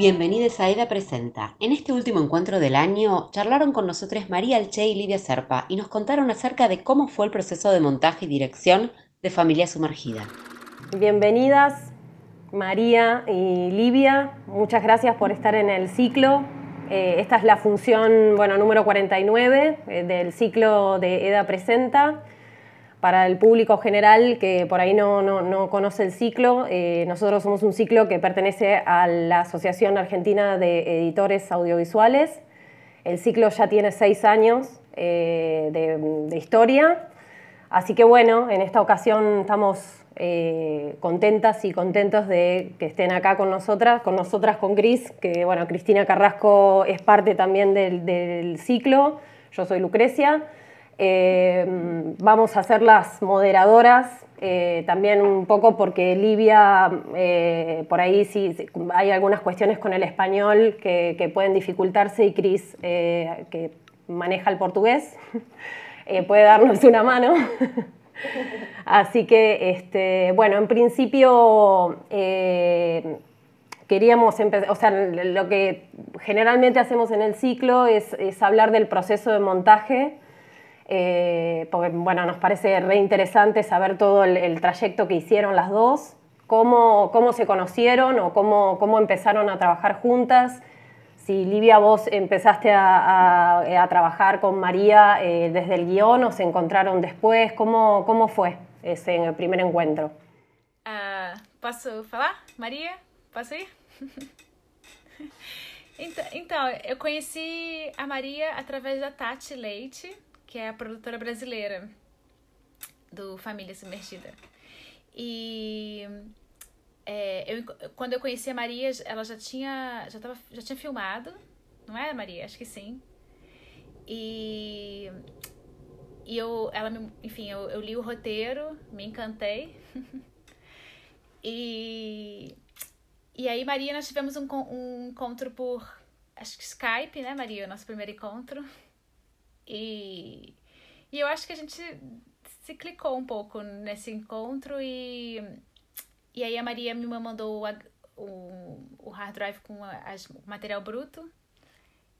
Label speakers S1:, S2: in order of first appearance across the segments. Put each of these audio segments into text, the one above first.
S1: Bienvenidos a EDA Presenta. En este último encuentro del año, charlaron con nosotros María Alche y Livia Serpa y nos contaron acerca de cómo fue el proceso de montaje y dirección de Familia Sumergida.
S2: Bienvenidas, María y Livia. Muchas gracias por estar en el ciclo. Eh, esta es la función bueno, número 49 eh, del ciclo de EDA Presenta para el público general que por ahí no, no, conoce el ciclo, eh, nosotros somos un ciclo que pertenece a la Asociación Argentina de Editores Audiovisuales. El ciclo ya tiene seis años eh, de, historia, así que bueno, en esta ocasión estamos eh, contentas y contentos de que estén acá con nosotras, con nosotras con Cris, que bueno, Cristina Carrasco es parte también del, del ciclo, yo soy Lucrecia. Eh, vamos a ser las moderadoras, eh, también un poco porque Livia, eh, por ahí sí, hay algunas cuestiones con el español que, pueden dificultarse y Cris, que maneja el portugués, puede darnos una mano. Así que, este, bueno, en principio queríamos empezar, o sea, lo que generalmente hacemos en el ciclo es, es hablar del proceso de montaje eh, porque bueno, nos parece re interesante saber todo el, trayecto que hicieron las dos, cómo, cómo se conocieron o cómo, cómo, empezaron a trabajar juntas. Si Livia, vos empezaste a, trabajar con María eh, desde el guion o se encontraron después, ¿cómo, cómo fue ese primer encuentro?
S3: Uh, posso falar, Maria? Posso ir? então, eu conheci a Maria através da Tati Leite, que é a produtora brasileira do Família Submergida. E é, eu, quando eu conheci a Maria, ela já tinha, já, tava, já tinha filmado, não é, Maria? Acho que sim. E, e eu, ela me, enfim, eu, eu li o roteiro, me encantei. e, e aí, Maria, nós tivemos um, um encontro por, acho que Skype, né, Maria? O nosso primeiro encontro. E, e eu acho que a gente se clicou um pouco nesse encontro e, e aí a Maria me mandou o, o, o hard drive com a, o material bruto.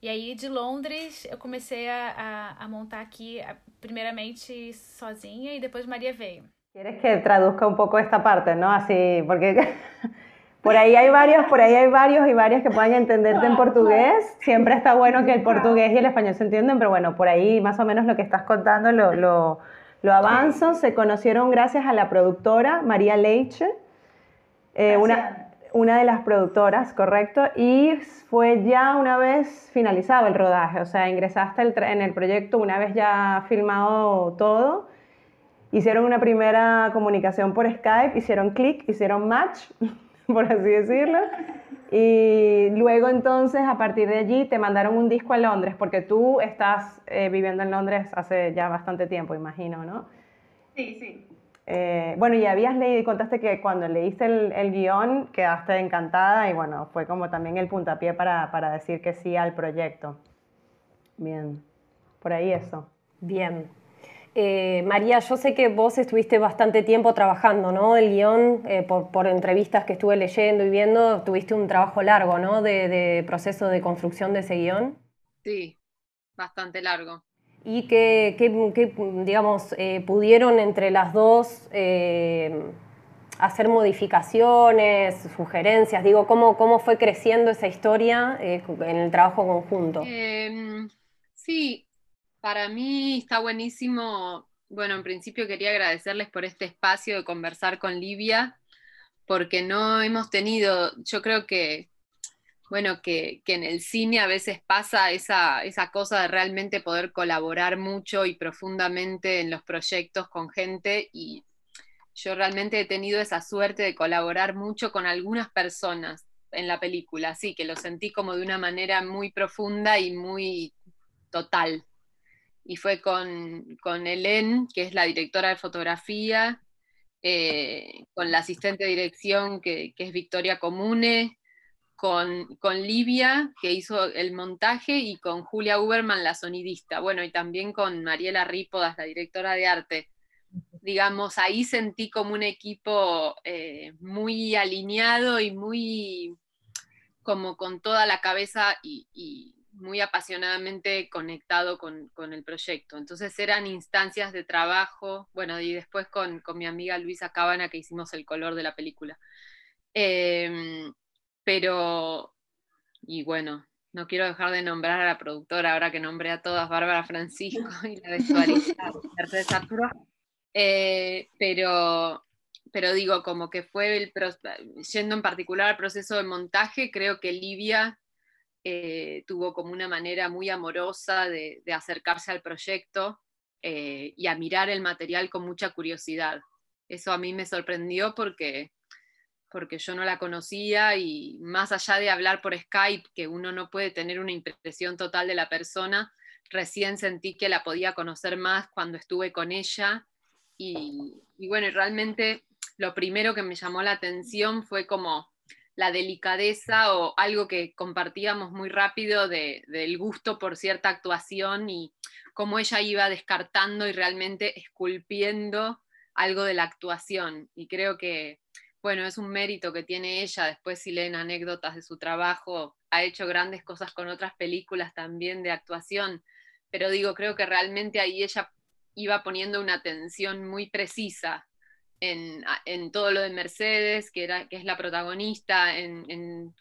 S3: E aí de Londres eu comecei a, a, a montar aqui, primeiramente sozinha e depois Maria veio.
S2: Queres que traduzca un poco esta parte, ¿no? Así, porque Por ahí hay varios, por ahí hay varios y varias que puedan entenderte en portugués. Siempre está bueno que el portugués y el español se entiendan, pero bueno, por ahí más o menos lo que estás contando lo, lo, lo avanzo. Se conocieron gracias a la productora María Leiche, eh, una, una de las productoras, correcto, y fue ya una vez finalizado el rodaje, o sea, ingresaste en el proyecto una vez ya filmado todo. Hicieron una primera comunicación por Skype, hicieron clic, hicieron match por así decirlo. Y luego entonces, a partir de allí, te mandaron un disco a Londres, porque tú estás eh, viviendo en Londres hace ya bastante tiempo, imagino, ¿no?
S4: Sí, sí.
S2: Eh, bueno, y habías leído, contaste que cuando leíste el, el, guion quedaste encantada y bueno, fue como también el puntapié para, para decir que sí al proyecto. Bien, por ahí eso. Bien, eh, María, yo sé que vos estuviste bastante tiempo trabajando, ¿no? El guion, eh, por, entrevistas que estuve leyendo y viendo, tuviste un trabajo largo, ¿no? De, proceso de construcción de ese guion.
S4: Sí, bastante largo.
S2: Y que, digamos, eh, pudieron entre las dos hacer modificaciones, sugerencias, digo, ¿cómo, cómo fue creciendo esa historia en el trabajo conjunto?
S4: Em, sí, para mí está buenísimo. Bueno, en principio quería agradecerles por este espacio de conversar con Livia, porque no hemos tenido, yo creo que, bueno, que, en el cine a veces pasa esa, esa cosa de realmente poder colaborar mucho y profundamente en los proyectos con gente y yo realmente he tenido esa suerte de colaborar mucho con algunas personas en la película, así que lo sentí como de una manera muy profunda y muy total y fue con, con Helen, que es la directora de fotografía, eh, con la asistente de dirección, que, es Victoria Comune, con, con, Livia, que hizo el montaje, y con Julia Uberman, la sonidista. Bueno, y también con Mariela Rípodas, la directora de arte. Digamos, ahí sentí como un equipo eh, muy alineado y muy como con toda la cabeza y, muy apasionadamente conectado con, el proyecto. Entonces eran instancias de trabajo, bueno, y después con, mi amiga Luisa Cábana que hicimos el color de la película. Em, pero, y bueno, no quiero dejar de nombrar a la productora, ahora que nombré a todas, Bárbara Francisco y la vestuarista Mercedes eh, pero, pero digo, como que fue el, yendo en particular al proceso de montaje, creo que Livia eh, tuvo como una manera muy amorosa de, acercarse al proyecto eh, y a mirar el material con mucha curiosidad. Eso a mí me sorprendió porque porque yo no la conocía y más allá de hablar por Skype, que uno no puede tener una impresión total de la persona, recién sentí que la podía conocer más cuando estuve con ella y, bueno, realmente lo primero que me llamó la atención fue como la delicadeza o algo que compartíamos muy rápido del gusto por cierta actuación y cómo ella iba descartando y realmente esculpiendo algo de la actuación. Y creo que bueno, es un mérito que tiene ella, después si leen anécdotas de su trabajo, ha hecho grandes cosas con otras películas también de actuación, pero digo, creo que realmente ahí ella iba poniendo una atención muy precisa en, todo lo de Mercedes, que, era, que es la protagonista, en,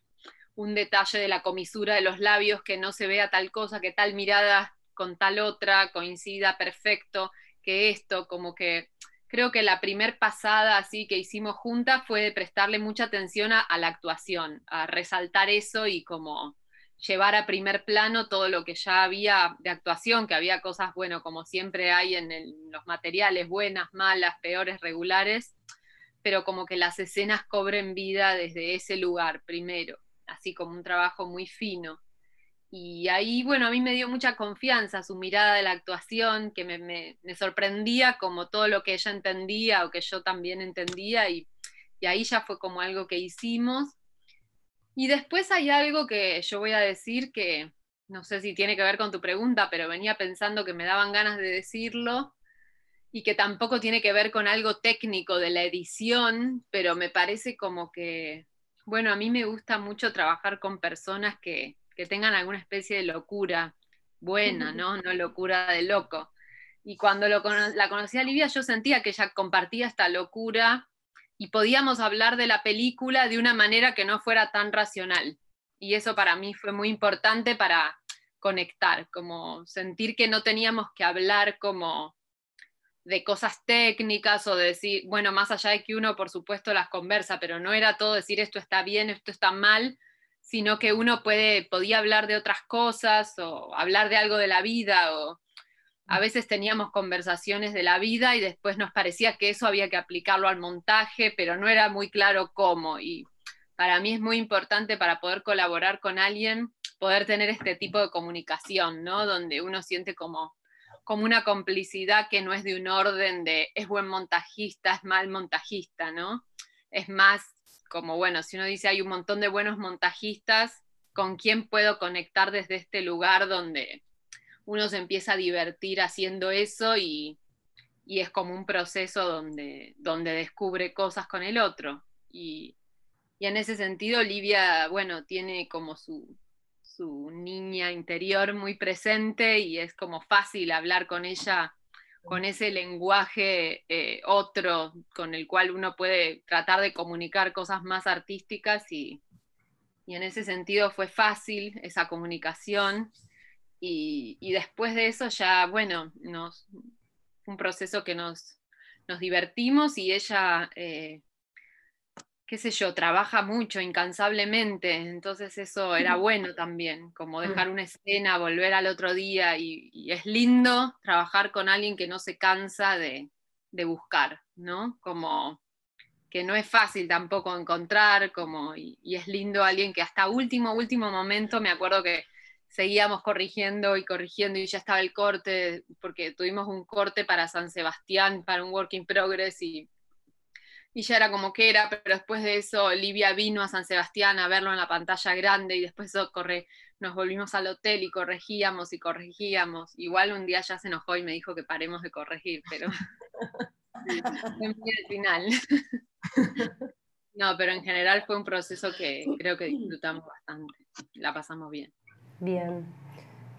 S4: un detalle de la comisura de los labios, que no se vea tal cosa, que tal mirada con tal otra coincida perfecto, que esto, como que creo que la primer pasada así que hicimos juntas fue de prestarle mucha atención a, la actuación, a resaltar eso y como llevar a primer plano todo lo que ya había de actuación, que había cosas, bueno, como siempre hay en, los materiales, buenas, malas, peores, regulares, pero como que las escenas cobren vida desde ese lugar primero, así como un trabajo muy fino. Y ahí, bueno, a mí me dio mucha confianza su mirada de la actuación, que me, sorprendía como todo lo que ella entendía o que yo también entendía, y, ahí ya fue como algo que hicimos. Y después hay algo que yo voy a decir que no sé si tiene que ver con tu pregunta, pero venía pensando que me daban ganas de decirlo y que tampoco tiene que ver con algo técnico de la edición, pero me parece como que, bueno, a mí me gusta mucho trabajar con personas que, que tengan alguna especie de locura buena, ¿no? No locura de loco. Y cuando lo, la conocí a Livia, yo sentía que ella compartía esta locura y podíamos hablar de la película de una manera que no fuera tan racional. Y eso para mí fue muy importante para conectar, como sentir que no teníamos que hablar como de cosas técnicas o decir, bueno, más allá de que uno por supuesto las conversa, pero no era todo decir esto está bien, esto está mal, sino que uno puede, podía hablar de otras cosas o hablar de algo de la vida o a veces teníamos conversaciones de la vida y después nos parecía que eso había que aplicarlo al montaje, pero no era muy claro cómo. Y para mí es muy importante para poder colaborar con alguien, poder tener este tipo de comunicación, ¿no? Donde uno siente como, como una complicidad que no es de un orden de es buen montajista, es mal montajista, ¿no? Es más como, bueno, si uno dice hay un montón de buenos montajistas, ¿con quién puedo conectar desde este lugar donde uno se empieza a divertir haciendo eso y, es como un proceso donde, donde descubre cosas con el otro? Y, en ese sentido, Olivia, bueno, tiene como su, su niña interior muy presente y es como fácil hablar con ella con ese lenguaje eh, otro con el cual uno puede tratar de comunicar cosas más artísticas y, en ese sentido fue fácil esa comunicación y, después de eso ya, bueno, nos, un proceso que nos, nos divertimos y ella eh, qué sé yo, trabaja mucho, incansablemente, entonces eso era bueno también, como mm. dejar una escena, volver al otro día, y, es lindo trabajar con alguien que no se cansa de, buscar, ¿no? Como que no es fácil tampoco encontrar, como, y, es lindo alguien que hasta último, último momento, me acuerdo que seguíamos corrigiendo y corrigiendo y ya estaba el corte, porque tuvimos un corte para San Sebastián, para un work in progress y y ya era como que era, pero después de eso Olivia vino a San Sebastián a verlo en la pantalla grande y después corre, nos volvimos al hotel y corregíamos y corregíamos. Igual un día ya se enojó y me dijo que paremos de corregir, pero al final. no, pero en general fue un proceso que creo que disfrutamos bastante. la pasamos bien.
S2: Bien.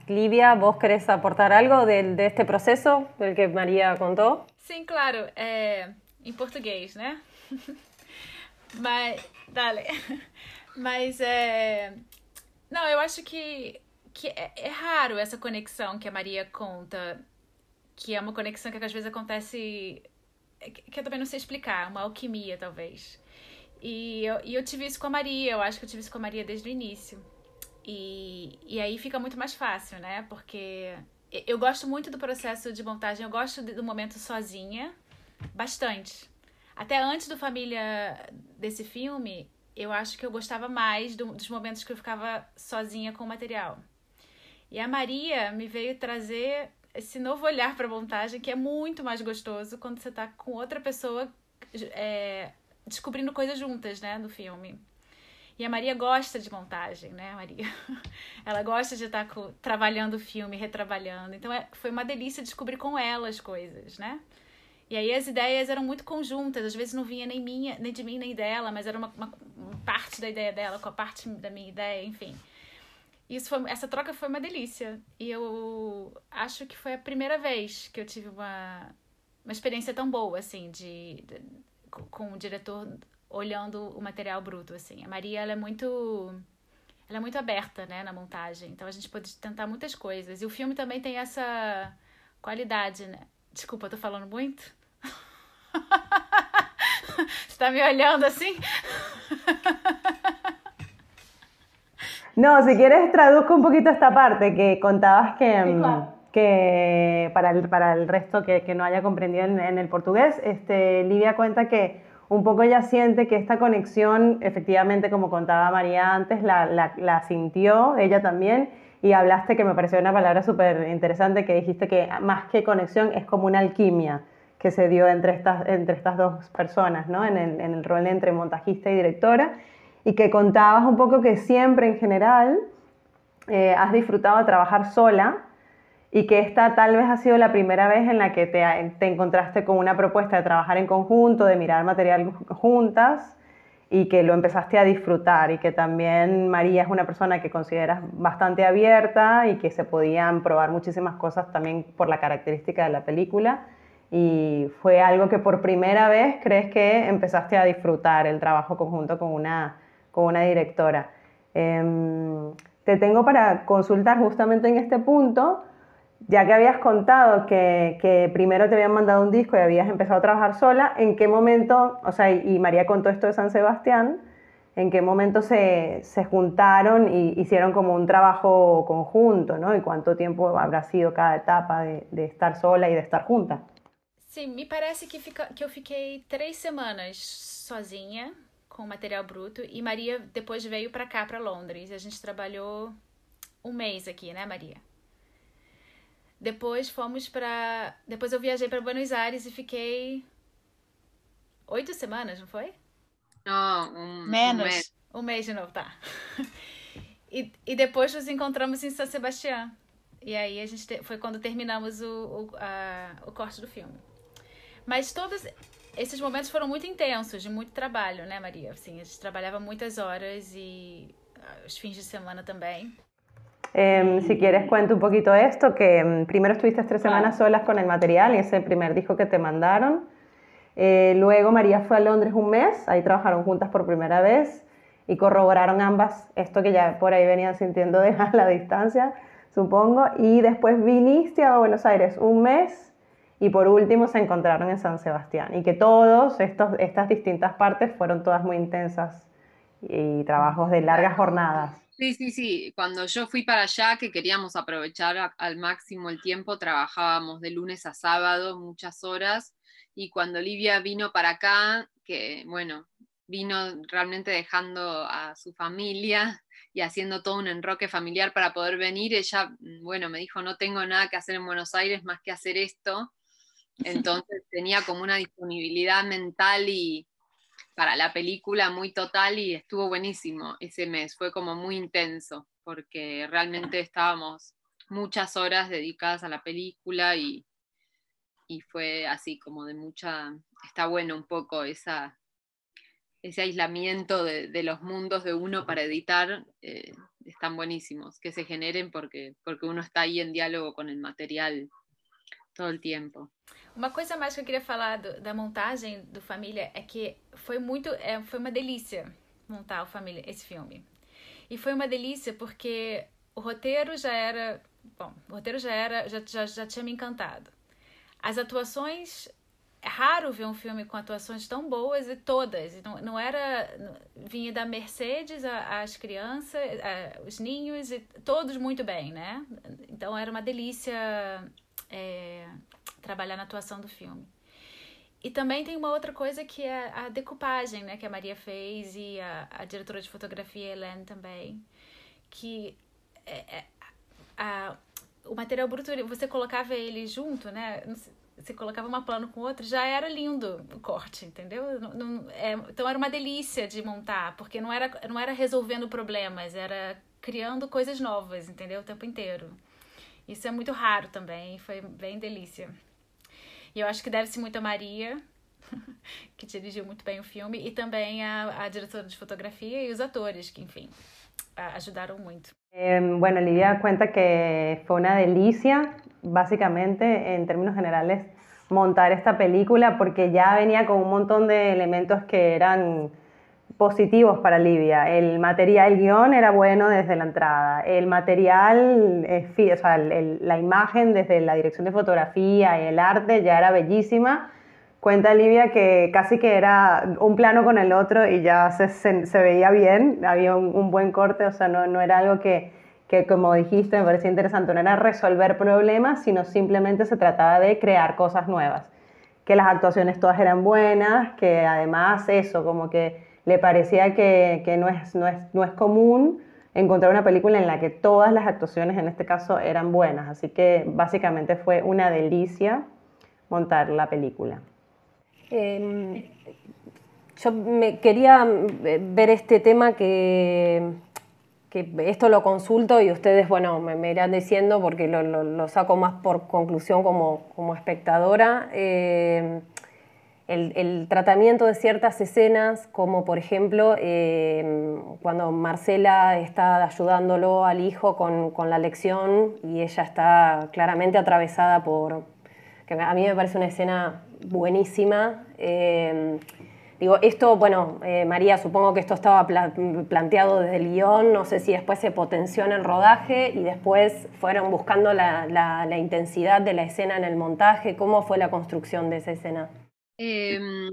S2: Livia, ¿vos querés aportar algo de, de este proceso del que María contó?
S3: Sim, claro. Em português, né? Mas. Dale. Mas é. Não, eu acho que, que é, é, raro essa conexão que a Maria conta, que é uma conexão que às vezes acontece. que eu também não sei explicar, uma alquimia, talvez. E eu, e eu tive isso com a Maria, eu acho que eu tive isso com a Maria desde o início. E, e aí fica muito mais fácil, né? Porque eu gosto muito do processo de montagem, eu gosto do momento sozinha, bastante. Até antes do Família desse filme, eu acho que eu gostava mais do, dos momentos que eu ficava sozinha com o material. E a Maria me veio trazer esse novo olhar para montagem que é muito mais gostoso quando você está com outra pessoa é, descobrindo coisas juntas, né, no filme. E a Maria gosta de montagem, né, Maria? Ela gosta de estar com, trabalhando o filme, retrabalhando. Então é, foi uma delícia descobrir com ela as coisas, né? E aí as ideias eram muito conjuntas, às vezes não vinha nem minha, nem de mim, nem dela, mas era uma, uma, uma parte da ideia dela com a parte da minha ideia, enfim. Isso foi, essa troca foi uma delícia. E eu acho que foi a primeira vez que eu tive uma, uma experiência tão boa, assim, de, de com o diretor olhando o material bruto, assim. A Maria, ela é muito... Ela é muito aberta, né, na montagem. Então, a gente pode tentar muitas coisas. E o filme também tem essa qualidade, né? Desculpa, eu tô falando muito? Você tá me olhando assim?
S5: No, si quieres traduzco un poquito esta parte que contabas que, sí, claro. que para, el, para el resto que, que no haya comprendido en, en, el portugués, este, Livia cuenta que un poco ella siente que esta conexión, efectivamente, como contaba María antes, la, la, sintió ella también. Y hablaste, que me pareció una palabra súper interesante, que dijiste que más que conexión es como una alquimia que se dio entre estas, entre estas dos personas, ¿no? en, el, en el rol entre montajista y directora. Y que contabas un poco que siempre en general eh, has disfrutado de trabajar sola y que esta tal vez ha sido la primera vez en la que te, te, encontraste con una propuesta de trabajar en conjunto, de mirar material juntas y que lo empezaste a disfrutar y que también María es una persona que consideras bastante abierta y que se podían probar muchísimas cosas también por la característica de la película y fue algo que por primera vez crees que empezaste a disfrutar el trabajo conjunto con una, con una directora. Eh, te tengo para consultar justamente en este punto ya que habías contado que, primero te habían mandado un disco y habías empezado a trabajar sola, ¿en qué momento, o sea, y, y María contó esto de San Sebastián, en qué momento se, se, juntaron y hicieron como un trabajo conjunto, ¿no? Y cuánto tiempo habrá sido cada etapa de, estar sola y de estar junta.
S3: Sim, me parece que, fica, que eu fiquei três semanas sozinha com material bruto e Maria depois veio para cá, para Londres. A gente trabalhou um mês aqui, né, Maria? Depois fomos para. Depois eu viajei para Buenos Aires e fiquei. Oito semanas, não foi?
S4: Não, um,
S3: menos.
S4: Um mês.
S3: um mês de novo, tá. E, e depois nos encontramos em São Sebastião. E aí a gente te... foi quando terminamos o, o, a, o corte do filme. Mas todos esses momentos foram muito intensos, de muito trabalho, né, Maria? Assim, a gente trabalhava muitas horas e os fins de semana também.
S5: Eh, si quieres cuento un poquito esto, que um, primero estuviste tres semanas solas con el material y ese primer disco que te mandaron. Eh, luego María fue a Londres un mes, ahí trabajaron juntas por primera vez y corroboraron ambas esto que ya por ahí venían sintiendo de la distancia, supongo. Y después viniste a Buenos Aires un mes y por último se encontraron en San Sebastián. Y que todos estos, estas distintas partes fueron todas muy intensas y trabajos de largas jornadas.
S4: Sí, sí, sí. Cuando yo fui para allá, que queríamos aprovechar a, al máximo el tiempo, trabajábamos de lunes a sábado muchas horas. Y cuando Olivia vino para acá, que bueno, vino realmente dejando a su familia y haciendo todo un enroque familiar para poder venir, ella, bueno, me dijo, no tengo nada que hacer en Buenos Aires más que hacer esto. Entonces tenía como una disponibilidad mental y, para la película muy total y estuvo buenísimo ese mes, fue como muy intenso, porque realmente estábamos muchas horas dedicadas a la película y, y fue así como de mucha, está bueno un poco esa, ese aislamiento de, los mundos de uno para editar, eh, están buenísimos, que se generen porque, porque uno está ahí en diálogo con el material todo el tempo.
S3: Uma coisa mais que eu queria falar da montagem do Família é que foi muito, é, foi uma delícia montar o Família, esse filme. E foi uma delícia porque o roteiro já era, bom, o roteiro já era, já, já, já tinha me encantado. As atuações é raro ver um filme com atuações tão boas e todas. Não, não era. Vinha da Mercedes as crianças, a, os ninhos, e todos muito bem, né? Então era uma delícia é, trabalhar na atuação do filme. E também tem uma outra coisa que é a decupagem, né? Que a Maria fez e a, a diretora de fotografia, Helene, também. Que é, é, a, o material bruto, você colocava ele junto, né? você colocava uma plano com outra, já era lindo o corte, entendeu? Não, não, é, então era uma delícia de montar, porque não era, não era resolvendo problemas, era criando coisas novas, entendeu? O tempo inteiro. Isso é muito raro também, foi bem delícia. E eu acho que deve-se muito a Maria, que dirigiu muito bem o filme, e também a, a diretora de fotografia e os atores, que, enfim, ayudaron mucho.
S5: Eh, bueno, Lidia cuenta que fue una delicia, básicamente, en términos generales, montar esta película porque ya venía con un montón de elementos que eran positivos para Livia. El material, el guion era bueno desde la entrada. El material, o sea, la imagen desde la dirección de fotografía y el arte ya era bellísima Cuenta Livia que casi que era un plano con el otro y ya se, se, veía bien, había un, buen corte, o sea, no, no era algo que, que, como dijiste, me parecía interesante, no era resolver problemas, sino simplemente se trataba de crear cosas nuevas. Que las actuaciones todas eran buenas, que además eso, como que le parecía que, que no, es, no, es, no es común encontrar una película en la que todas las actuaciones en este caso eran buenas, así que básicamente fue una delicia montar la película.
S2: Em, yo me quería eh, ver este tema que, que esto lo consulto y ustedes, bueno, me, irán diciendo porque lo, saco más por conclusión como, como espectadora. Em, el, tratamiento de ciertas escenas, como por ejemplo em, cuando Marcela está ayudándolo al hijo con, la lección y ella está claramente atravesada por, que a mí me parece una escena buenísima. Eh, digo, esto, bueno, eh, María, supongo que esto estaba planteado desde el guion, no sé si después se potenció en el rodaje y después fueron buscando la, intensidad de la escena en el montaje. ¿Cómo fue la construcción de esa escena?
S4: Em,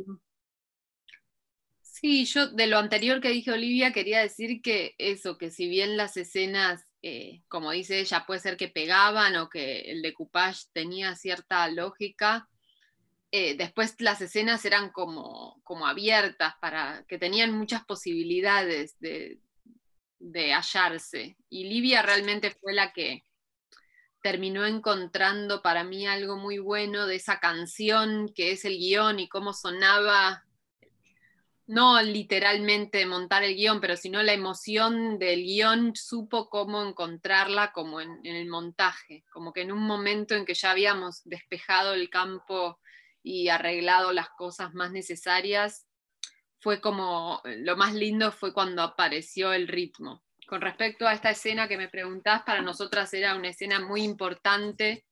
S4: sí, yo de lo anterior que dije Olivia quería decir que eso, que si bien las escenas, eh, como dice ella, puede ser que pegaban o que el decoupage tenía cierta lógica, eh, después las escenas eran como, como abiertas, para, que tenían muchas posibilidades de, de hallarse. Y Livia realmente fue la que terminó encontrando para mí algo muy bueno de esa canción que es el guion y cómo sonaba, no literalmente montar el guion, pero sino la emoción del guion, supo cómo encontrarla como en, en el montaje, como que en un momento en que ya habíamos despejado el campo y arreglado las cosas más necesarias, fue como, lo más lindo fue cuando apareció el ritmo. Con respecto a esta escena que me preguntás, para nosotras era una escena muy importante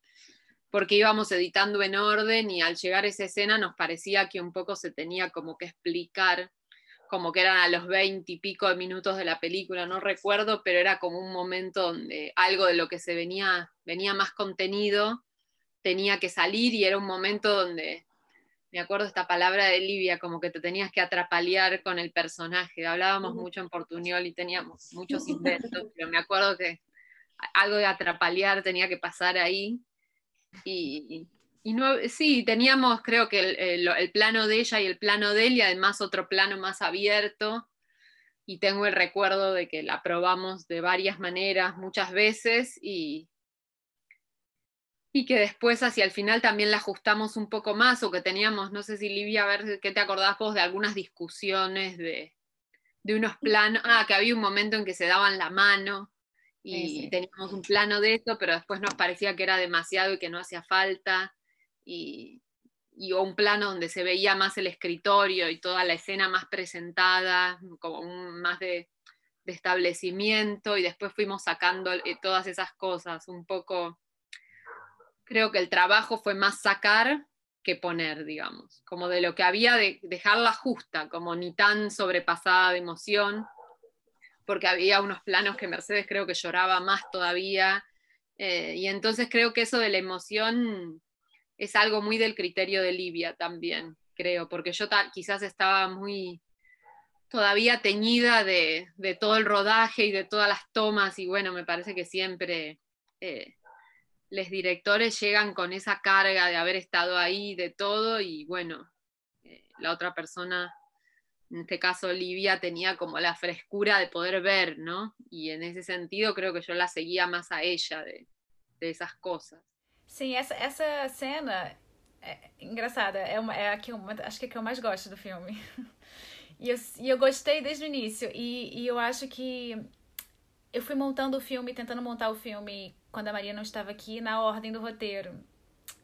S4: porque íbamos editando en orden y al llegar a esa escena nos parecía que un poco se tenía como que explicar, como que eran a los veinte y pico de minutos de la película, no recuerdo, pero era como un momento donde algo de lo que se venía, venía más contenido tenía que salir y era un momento donde, me acuerdo esta palabra de Livia, como que te tenías que atrapalear con el personaje. Hablábamos mucho en portuñol y teníamos muchos inventos, pero me acuerdo que algo de atrapalear tenía que pasar ahí. Y, no, sí, teníamos creo que el, el, plano de ella y el plano de él y además otro plano más abierto. Y tengo el recuerdo de que la probamos de varias maneras, muchas veces, y, y que después hacia el final también la ajustamos un poco más o que teníamos, no sé si Livia, a ver qué te acordás vos de algunas discusiones de, unos planos, ah, que había un momento en que se daban la mano y teníamos un plano de eso, pero después nos parecía que era demasiado y que no hacía falta, y, y un plano donde se veía más el escritorio y toda la escena más presentada, como más de establecimiento y después fuimos sacando eh, todas esas cosas. Un poco, creo que el trabajo fue más sacar que poner, digamos, como de lo que había de dejarla justa, como ni tan sobrepasada de emoción, porque había unos planos que Mercedes creo que lloraba más todavía, eh, y entonces creo que eso de la emoción es algo muy del criterio de Livia también, creo, porque yo quizás estaba muy todavía teñida de, todo el rodaje y de todas las tomas, y bueno, me parece que siempre eh, los directores llegan con esa carga de haber estado ahí, de todo, y bueno, eh, la otra persona, en este caso Olivia, tenía como la frescura de poder ver, ¿no? Y en ese sentido creo que yo la seguía más a ella de, esas cosas.
S3: Sim, essa, essa cena engraçada, é, uma, é a que eu, que que eu mais gosto do filme. E eu, e eu gostei desde o início. E, e eu acho que eu fui montando o filme, tentando montar o filme quando a Maria não estava aqui, na ordem do roteiro.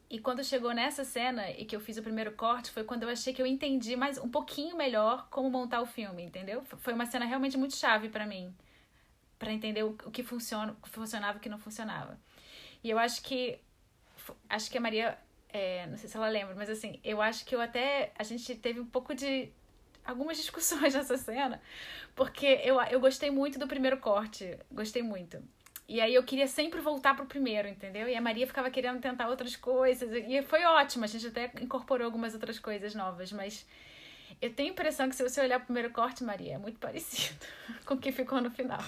S3: E quando chegou nessa cena e que eu fiz o primeiro corte, foi quando eu achei que eu entendi mais um pouquinho melhor como montar o filme, entendeu? Foi uma cena realmente muito chave para mim, para entender o, que funciona, funcionava e o que não funcionava. E eu acho que acho que a Maria, é, não sei se ela lembra, mas assim, eu acho que eu até a gente teve um pouco de algumas discussões nessa cena, porque eu, eu gostei muito do primeiro corte, gostei muito. E aí eu queria sempre voltar pro primeiro, entendeu? E a Maria ficava querendo tentar outras coisas, e foi ótimo, a gente até incorporou algumas outras coisas novas, mas eu tenho a impressão que se você olhar o primeiro corte, Maria, é muito parecido com o que ficou no final.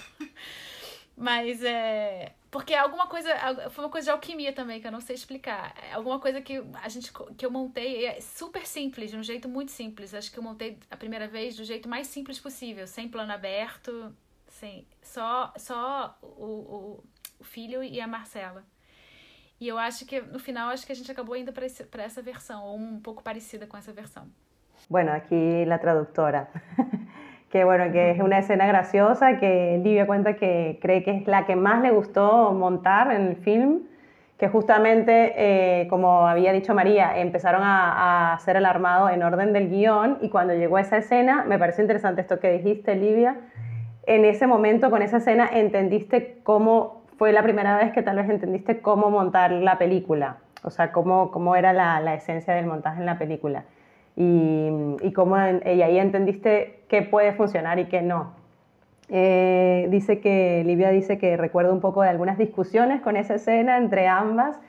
S3: Mas é. Porque alguma coisa. Foi uma coisa de alquimia também, que eu não sei explicar. É alguma coisa que a gente que eu montei é super simples, de um jeito muito simples. Acho que eu montei a primeira vez do jeito mais simples possível, sem plano aberto, sem. Só, só o, filho e a Marcela. E eu acho que no final acho que a gente acabou indo para essa versão, ou um pouco parecida com essa versão.
S5: Bueno, aquí la traductora. que bueno, que es una escena graciosa, que Livia cuenta que cree que es la que más le gustó montar en el film, que justamente, eh, como había dicho María, empezaron a, hacer el armado en orden del guion y cuando llegó a esa escena, me pareció interesante esto que dijiste, Livia, en ese momento, con esa escena, entendiste cómo, fue la primera vez que tal vez entendiste cómo montar la película, o sea, cómo, cómo era la, la esencia del montaje en la película y, y, cómo, y ahí entendiste qué puede funcionar y qué no. Eh, dice que, Livia dice que recuerda un poco de algunas discusiones con esa escena entre ambas.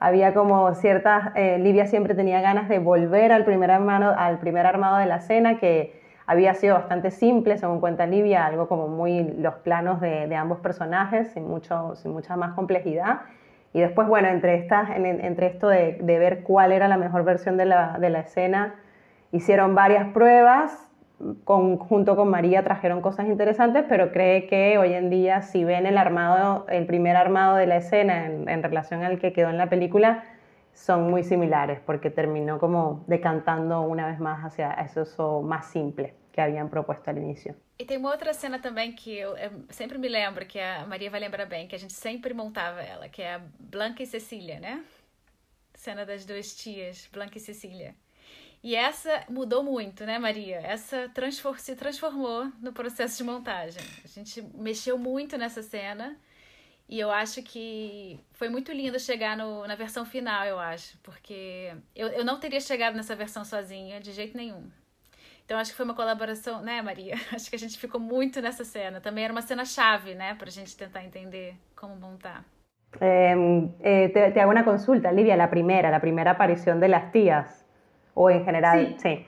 S5: Había como ciertas, eh, Livia siempre tenía ganas de volver al primer, armado, al primer armado de la escena, que había sido bastante simple, según cuenta Livia, algo como muy los planos de, ambos personajes, sin, mucho, sin mucha más complejidad. Y después, bueno, entre, estas, entre esto de, ver cuál era la mejor versión de la, de la escena, Hicieron varias pruebas, junto con María trajeron cosas interesantes, pero cree que hoy en día si ven el armado, el primer armado de la escena en, relación al que quedó en la película, son muy similares, porque terminó como decantando una vez más hacia eso más simple que habían propuesto al inicio.
S3: E tem uma outra cena também que eu, eu, sempre me lembro, que a Maria vai lembrar bem, que a gente sempre montava ela, que é a Blanca e Cecília, né? Cena das duas tias, Blanca e Cecília. E essa mudou muito, né, Maria? Essa transfor se transformou no processo de montagem. A gente mexeu muito nessa cena e eu acho que foi muito lindo chegar no, na versão final, eu acho, porque eu, eu não teria chegado nessa versão sozinha de jeito nenhum. Então acho que foi uma colaboração, né, Maria? Acho que a gente ficou muito nessa cena. Também era uma cena chave, né, para a gente tentar entender como montar.
S5: Eh, eh, te, te, hago una consulta, Livia, la primera, la primera aparición de las tías. o en general, sí. sí.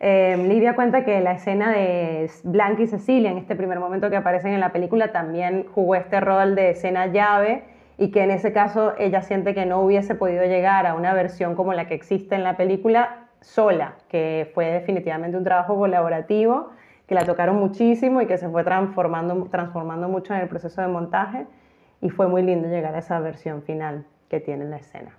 S5: Em, Livia cuenta que la escena de Blanca y Cecilia, en este primer momento que aparecen en la película, también jugó este rol de escena llave y que en ese caso ella siente que no hubiese podido llegar a una versión como la que existe en la película sola, que fue definitivamente un trabajo colaborativo, que la tocaron muchísimo y que se fue transformando, transformando mucho en el proceso de montaje y fue muy lindo llegar a esa versión final que tiene la escena.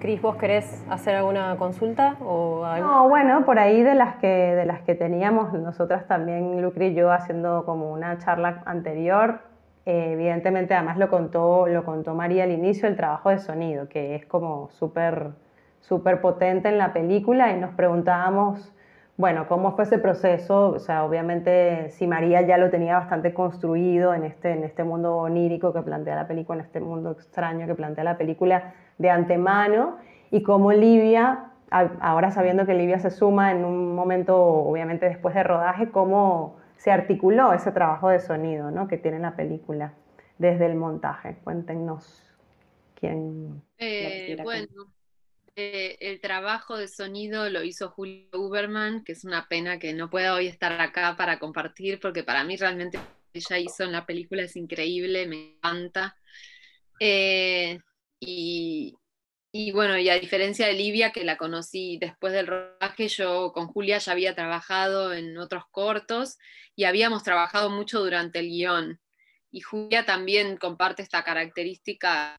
S2: Cris, ¿vos querés hacer alguna consulta? O
S5: No, bueno, por ahí de las que, de las que teníamos nosotras también, Lucri y yo, haciendo como una charla anterior, eh, evidentemente además lo contó, lo contó María al inicio, el trabajo de sonido, que es como súper súper potente en la película y nos preguntábamos bueno, cómo fue ese proceso, o sea, obviamente si María ya lo tenía bastante construido en este, en este mundo onírico que plantea la película, en este mundo extraño que plantea la película de antemano, y cómo Livia, ahora sabiendo que Livia se suma en un momento, obviamente después de rodaje, cómo se articuló ese trabajo de sonido ¿no? que tiene la película desde el montaje. Cuéntenos quién.
S4: Eh, bueno, eh, el trabajo de sonido lo hizo Julio Uberman, que es una pena que no pueda hoy estar acá para compartir, porque para mí realmente ella hizo en la película es increíble, me encanta. Eh, y, bueno, y a diferencia de Livia, que la conocí después del rodaje, yo con Julia ya había trabajado en otros cortos y habíamos trabajado mucho durante el guion. Y Julia también comparte esta característica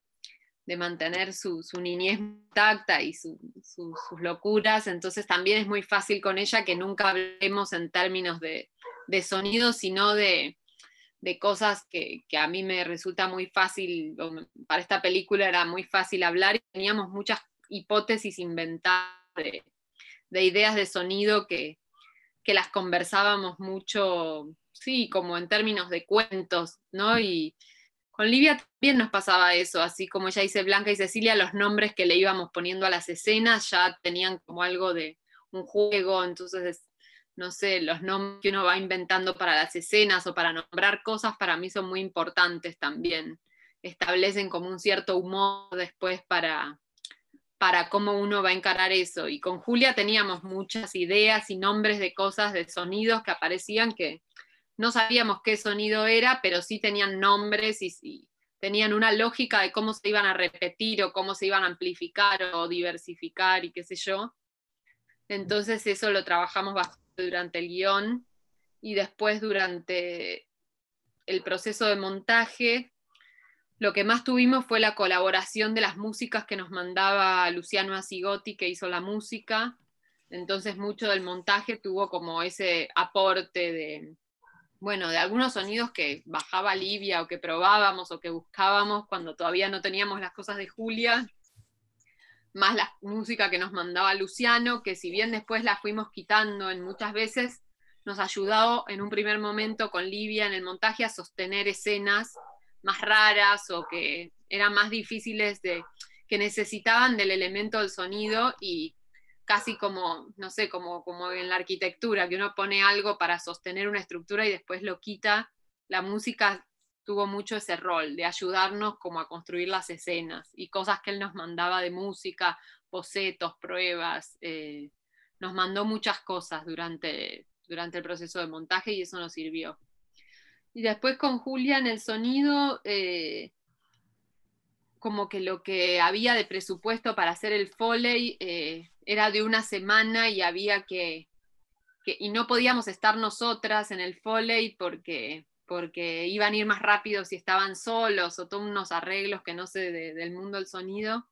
S4: de mantener su, niñez intacta y sus locuras, entonces también es muy fácil con ella que nunca hablemos en términos de, sonido, sino de, cosas que, a mí me resulta muy fácil, para esta película era muy fácil hablar y teníamos muchas hipótesis inventadas de, ideas de sonido que, que las conversábamos mucho, sí, como en términos de cuentos, ¿no? Y, con Livia también nos pasaba eso, así como ella dice Blanca y Cecilia, los nombres que le íbamos poniendo a las escenas ya tenían como algo de un juego, entonces, no sé, los nombres que uno va inventando para las escenas o para nombrar cosas para mí son muy importantes también. Establecen como un cierto humor después para, para cómo uno va a encarar eso. Y con Julia teníamos muchas ideas y nombres de cosas, de sonidos que aparecían que no sabíamos qué sonido era, pero sí tenían nombres y, tenían una lógica de cómo se iban a repetir o cómo se iban a amplificar o diversificar y qué sé yo. Entonces eso lo trabajamos bastante durante el guion y después durante el proceso de montaje. Lo que más tuvimos fue la colaboración de las músicas que nos mandaba Luciano Asigotti, que hizo la música. Entonces mucho del montaje tuvo como ese aporte de, bueno, de algunos sonidos que bajaba Livia o que probábamos o que buscábamos cuando todavía no teníamos las cosas de Julia, más la música que nos mandaba Luciano, que si bien después la fuimos quitando en muchas veces, nos ayudó en un primer momento con Livia en el montaje a sostener escenas más raras o que eran más difíciles de que necesitaban del elemento del sonido y casi como, no sé, como, como en la arquitectura, que uno pone algo para sostener una estructura y después lo quita. La música tuvo mucho ese rol de ayudarnos como a construir las escenas y cosas que él nos mandaba de música, bocetos, pruebas, eh, nos mandó muchas cosas durante, durante el proceso de montaje y eso nos sirvió. Y después con Julia en el sonido, eh, como que lo que había de presupuesto para hacer el foley eh, era de una semana y había que, y no podíamos estar nosotras en el foley porque, porque iban a ir más rápido si estaban solos o todos unos arreglos que no sé del mundo del sonido.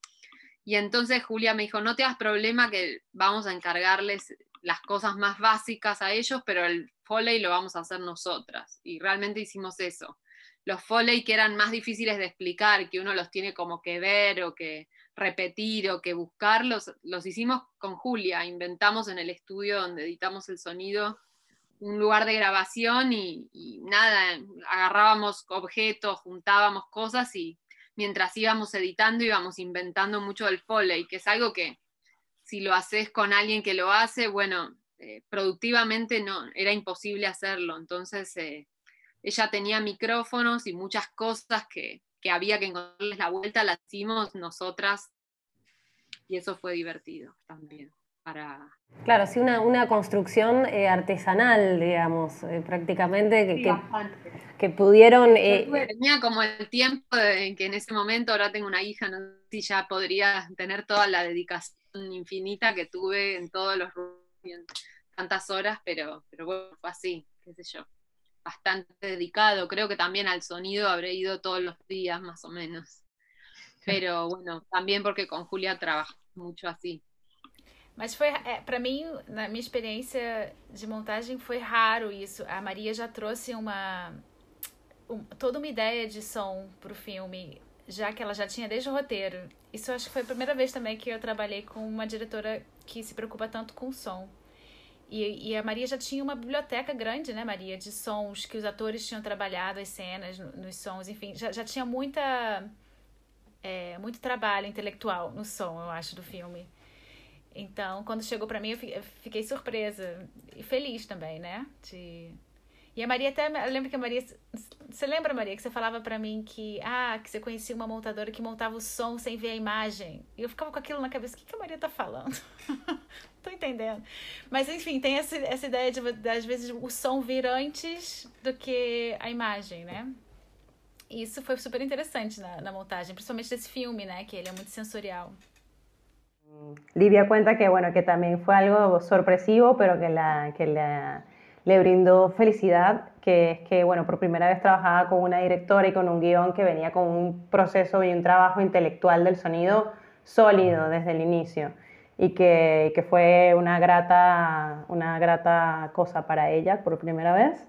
S4: Y entonces Julia me dijo, no te hagas problema que vamos a encargarles las cosas más básicas a ellos, pero el foley lo vamos a hacer nosotras. Y realmente hicimos eso los foley que eran más difíciles de explicar, que uno los tiene como que ver o que repetir o que buscar, los, hicimos con Julia, inventamos en el estudio donde editamos el sonido un lugar de grabación y, nada, agarrábamos objetos, juntábamos cosas y mientras íbamos editando íbamos inventando mucho del foley, que es algo que si lo haces con alguien que lo hace, bueno, eh, productivamente no, era imposible hacerlo, entonces... Eh, ella tenía micrófonos y muchas cosas que, había que encontrarles la vuelta, las hicimos nosotras y eso fue divertido también. Para...
S2: Claro, sí, una, construcción eh, artesanal, digamos, eh, prácticamente, que, que, pudieron...
S4: Eh, tenía como el tiempo en que en ese momento, ahora tengo una hija, no sé si ya podría tener toda la dedicación infinita que tuve en todos los tantas horas, pero, pero bueno, fue así, qué sé yo bastante dedicado. Creo que también al sonido habré ido todos los días, más o menos. Pero bueno, também porque com Julia trabalho muito assim.
S3: Mas foi, é, para mim, na minha experiência de montagem, foi raro isso. A Maria já trouxe uma, um, toda uma ideia de som para o filme, já que ela já tinha desde o roteiro. Isso acho que foi a primeira vez também que eu trabalhei com uma diretora que se preocupa tanto com som. E, e, a Maria já tinha uma biblioteca grande, né, Maria, de sons que os atores tinham trabalhado, as cenas nos sons, enfim, já, já tinha muita, é, muito trabalho intelectual no som, eu acho, do filme. Então, quando chegou para mim, eu fiquei surpresa e feliz também, né? De... E a Maria até, eu lembro que a Maria, você lembra, Maria, que você falava para mim que, ah, que você conhecia uma montadora que montava o som sem ver a imagem. E eu ficava com aquilo na cabeça, o que, que a Maria tá falando? tô entendendo. Mas enfim, tem essa, essa ideia de, às vezes, o som vir antes do que a imagem, né? E isso foi super interessante na, na montagem, principalmente desse filme, né? Que ele é muito sensorial.
S5: Livia cuenta que, bueno, que también fue algo sorpresivo, pero que, la, que la, le brindó felicidad, que es que, bueno, por primera vez trabajaba con una directora y con un guion que venía con un proceso y un trabajo intelectual del sonido sólido desde el inicio y que, que, fue una grata, una grata cosa para ella por primera vez.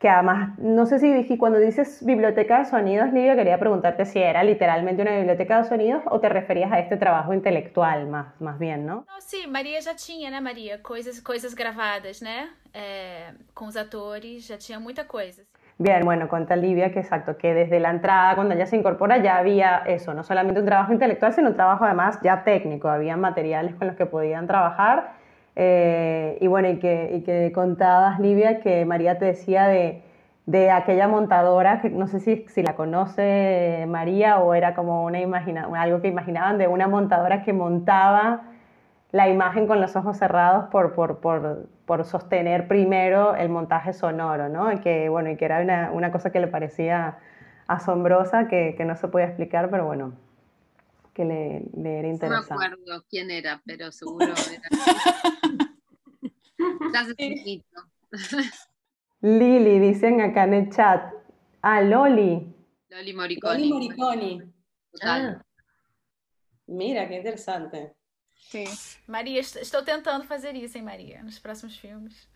S5: Que además, no sé si dije, cuando dices biblioteca de sonidos, Livia, quería preguntarte si era literalmente una biblioteca de sonidos o te referías a este trabajo intelectual más, más bien, ¿no?
S3: Não, sim, Maria já tinha, né, Maria? Coisas, coisas gravadas, né? É, com os atores, já tinha muita coisa.
S5: Bien, bueno, cuenta Livia que exacto, que desde la entrada, cuando ella se incorpora, ya había eso, no solamente un trabajo intelectual, sino un trabajo además ya técnico, había materiales con los que podían trabajar. Eh, y bueno, y que, y que contabas, Livia, que María te decía de, de aquella montadora, que no sé si, si la conoce María o era como una imagina, algo que imaginaban de una montadora que montaba la imagen con los ojos cerrados por, por, por, por sostener primero el montaje sonoro, ¿no? Y que, bueno, y que era una, una cosa que le parecía asombrosa, que, que, no se podía explicar, pero bueno, que le, le era interesante.
S4: No me acuerdo quién era, pero seguro era.
S5: Lili, dicen acá en el chat. Ah, Loli.
S4: Loli Moriconi.
S6: Loli Moriconi. Ah. Mira, qué interesante.
S3: Sim. Maria, estou tentando fazer isso, hein, Maria, nos próximos filmes.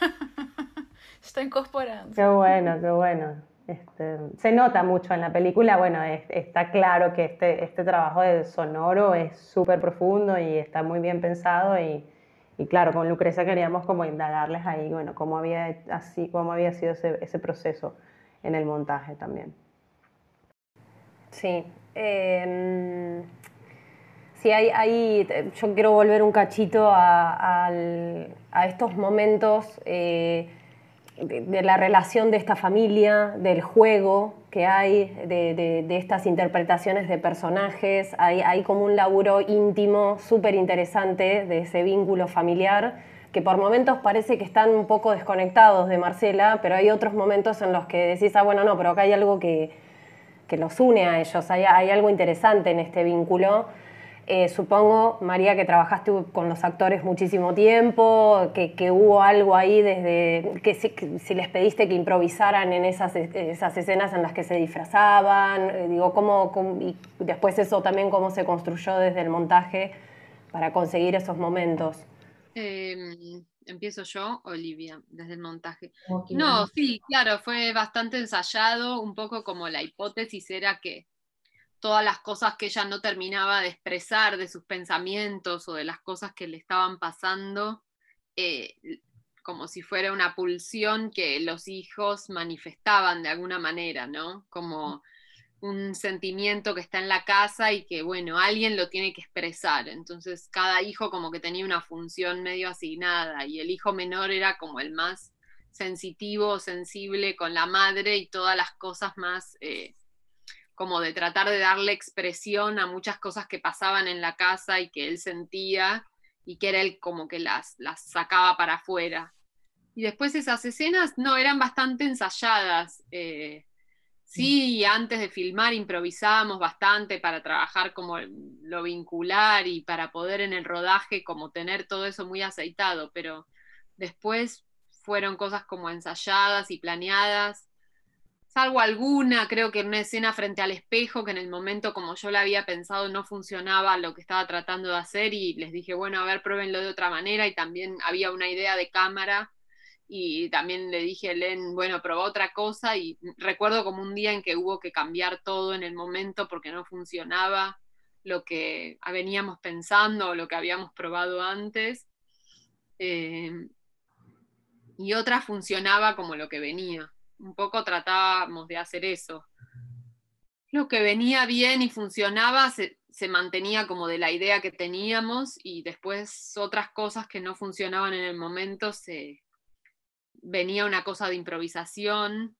S3: Estoy incorporando.
S5: Qué bueno, qué bueno. Este, se nota mucho en la película, bueno, es, está claro que este, este trabajo de sonoro es súper profundo y está muy bien pensado y, claro, con Lucrecia queríamos como indagarles ahí, bueno, cómo había, así, cómo había sido ese, ese proceso en el montaje también.
S2: Sí. Eh, Sí, hay, yo quiero volver un cachito a, estos momentos eh, de, la relación de esta familia, del juego que hay, de, estas interpretaciones de personajes. Hay, hay como un laburo íntimo súper interesante de ese vínculo familiar que por momentos parece que están un poco desconectados de Marcela, pero hay otros momentos en los que decís, ah, bueno, no, pero acá hay algo que, que los une a ellos, hay, hay algo interesante en este vínculo. Eh, supongo, María, que trabajaste con los actores muchísimo tiempo, que, hubo algo ahí desde que si, les pediste que improvisaran en esas, esas escenas en las que se disfrazaban, eh, digo, cómo, y después eso también cómo se construyó desde el montaje para conseguir esos momentos.
S4: Em, Empiezo yo, Olivia, desde el montaje. No, sí, claro, fue bastante ensayado, un poco como la hipótesis era que todas las cosas que ella no terminaba de expresar, de sus pensamientos o de las cosas que le estaban pasando, eh, como si fuera una pulsión que los hijos manifestaban de alguna manera, ¿no? Como un sentimiento que está en la casa y que, bueno, alguien lo tiene que expresar. Entonces, cada hijo como que tenía una función medio asignada y el hijo menor era como el más sensitivo, sensible con la madre y todas las cosas más... Eh, como de tratar de darle expresión a muchas cosas que pasaban en la casa y que él sentía y que era él como que las, las sacaba para afuera. Y después esas escenas, no, eran bastante ensayadas. Eh, sí, antes de filmar improvisábamos bastante para trabajar como lo vincular y para poder en el rodaje como tener todo eso muy aceitado, pero después fueron cosas como ensayadas y planeadas salvo alguna, creo que una escena frente al espejo, que en el momento como yo la había pensado no funcionaba lo que estaba tratando de hacer y les dije, bueno, a ver, pruébenlo de otra manera y también había una idea de cámara y también le dije a Len, bueno, probó otra cosa y recuerdo como un día en que hubo que cambiar todo en el momento porque no funcionaba lo que veníamos pensando o lo que habíamos probado antes. eh, y otra funcionaba como lo que venía. Un poco tratábamos de hacer eso. Lo que venía bien y funcionaba se, se mantenía como de la idea que teníamos y después otras cosas que no funcionaban en el momento se venía una cosa de improvisación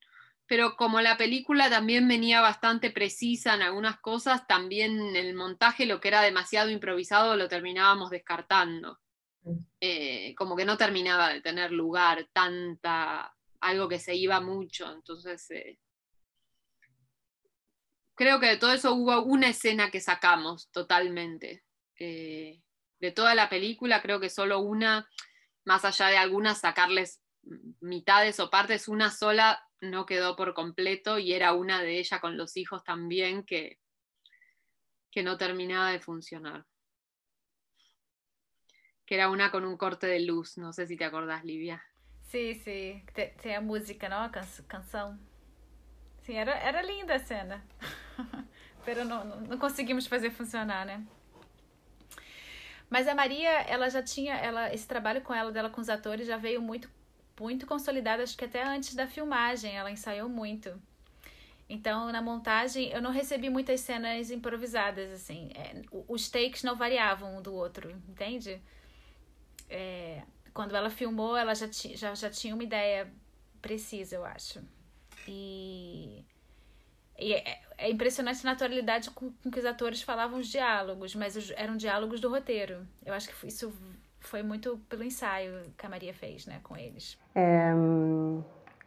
S4: pero como la película también venía bastante precisa en algunas cosas, también el montaje, lo que era demasiado improvisado, lo terminábamos descartando. Mm. Eh, como que no terminaba de tener lugar tanta, algo que se iba mucho. Entonces, eh, creo que de todo eso hubo una escena que sacamos totalmente. Eh, de toda la película, creo que solo una, más allá de algunas, sacarles mitades o partes, una sola no quedó por completo y era una de ellas con los hijos también que, que no terminaba de funcionar. Que era una con un corte de luz, no sé si te acordás, Livia.
S3: Sí, sí, tem a música, não? A canção. Sim, era, era linda a cena. Pero não, não conseguimos fazer funcionar, né? Mas a Maria, ela já tinha, ela, esse trabalho com ela, dela com os atores, já veio muito muito consolidada, acho que até antes da filmagem, ela ensaiou muito. Então, na montagem, eu não recebi muitas cenas improvisadas, assim. É, os takes não variavam um do outro, entende? É, quando ela filmou, ela já, ti, já, já tinha uma ideia precisa, eu acho. E, e é, é, impressionante a naturalidade com, com, que os atores falavam os diálogos, mas os, eram diálogos do roteiro. Eu acho que isso foi muito pelo ensaio que a María fez né, con ellos.
S5: Eh,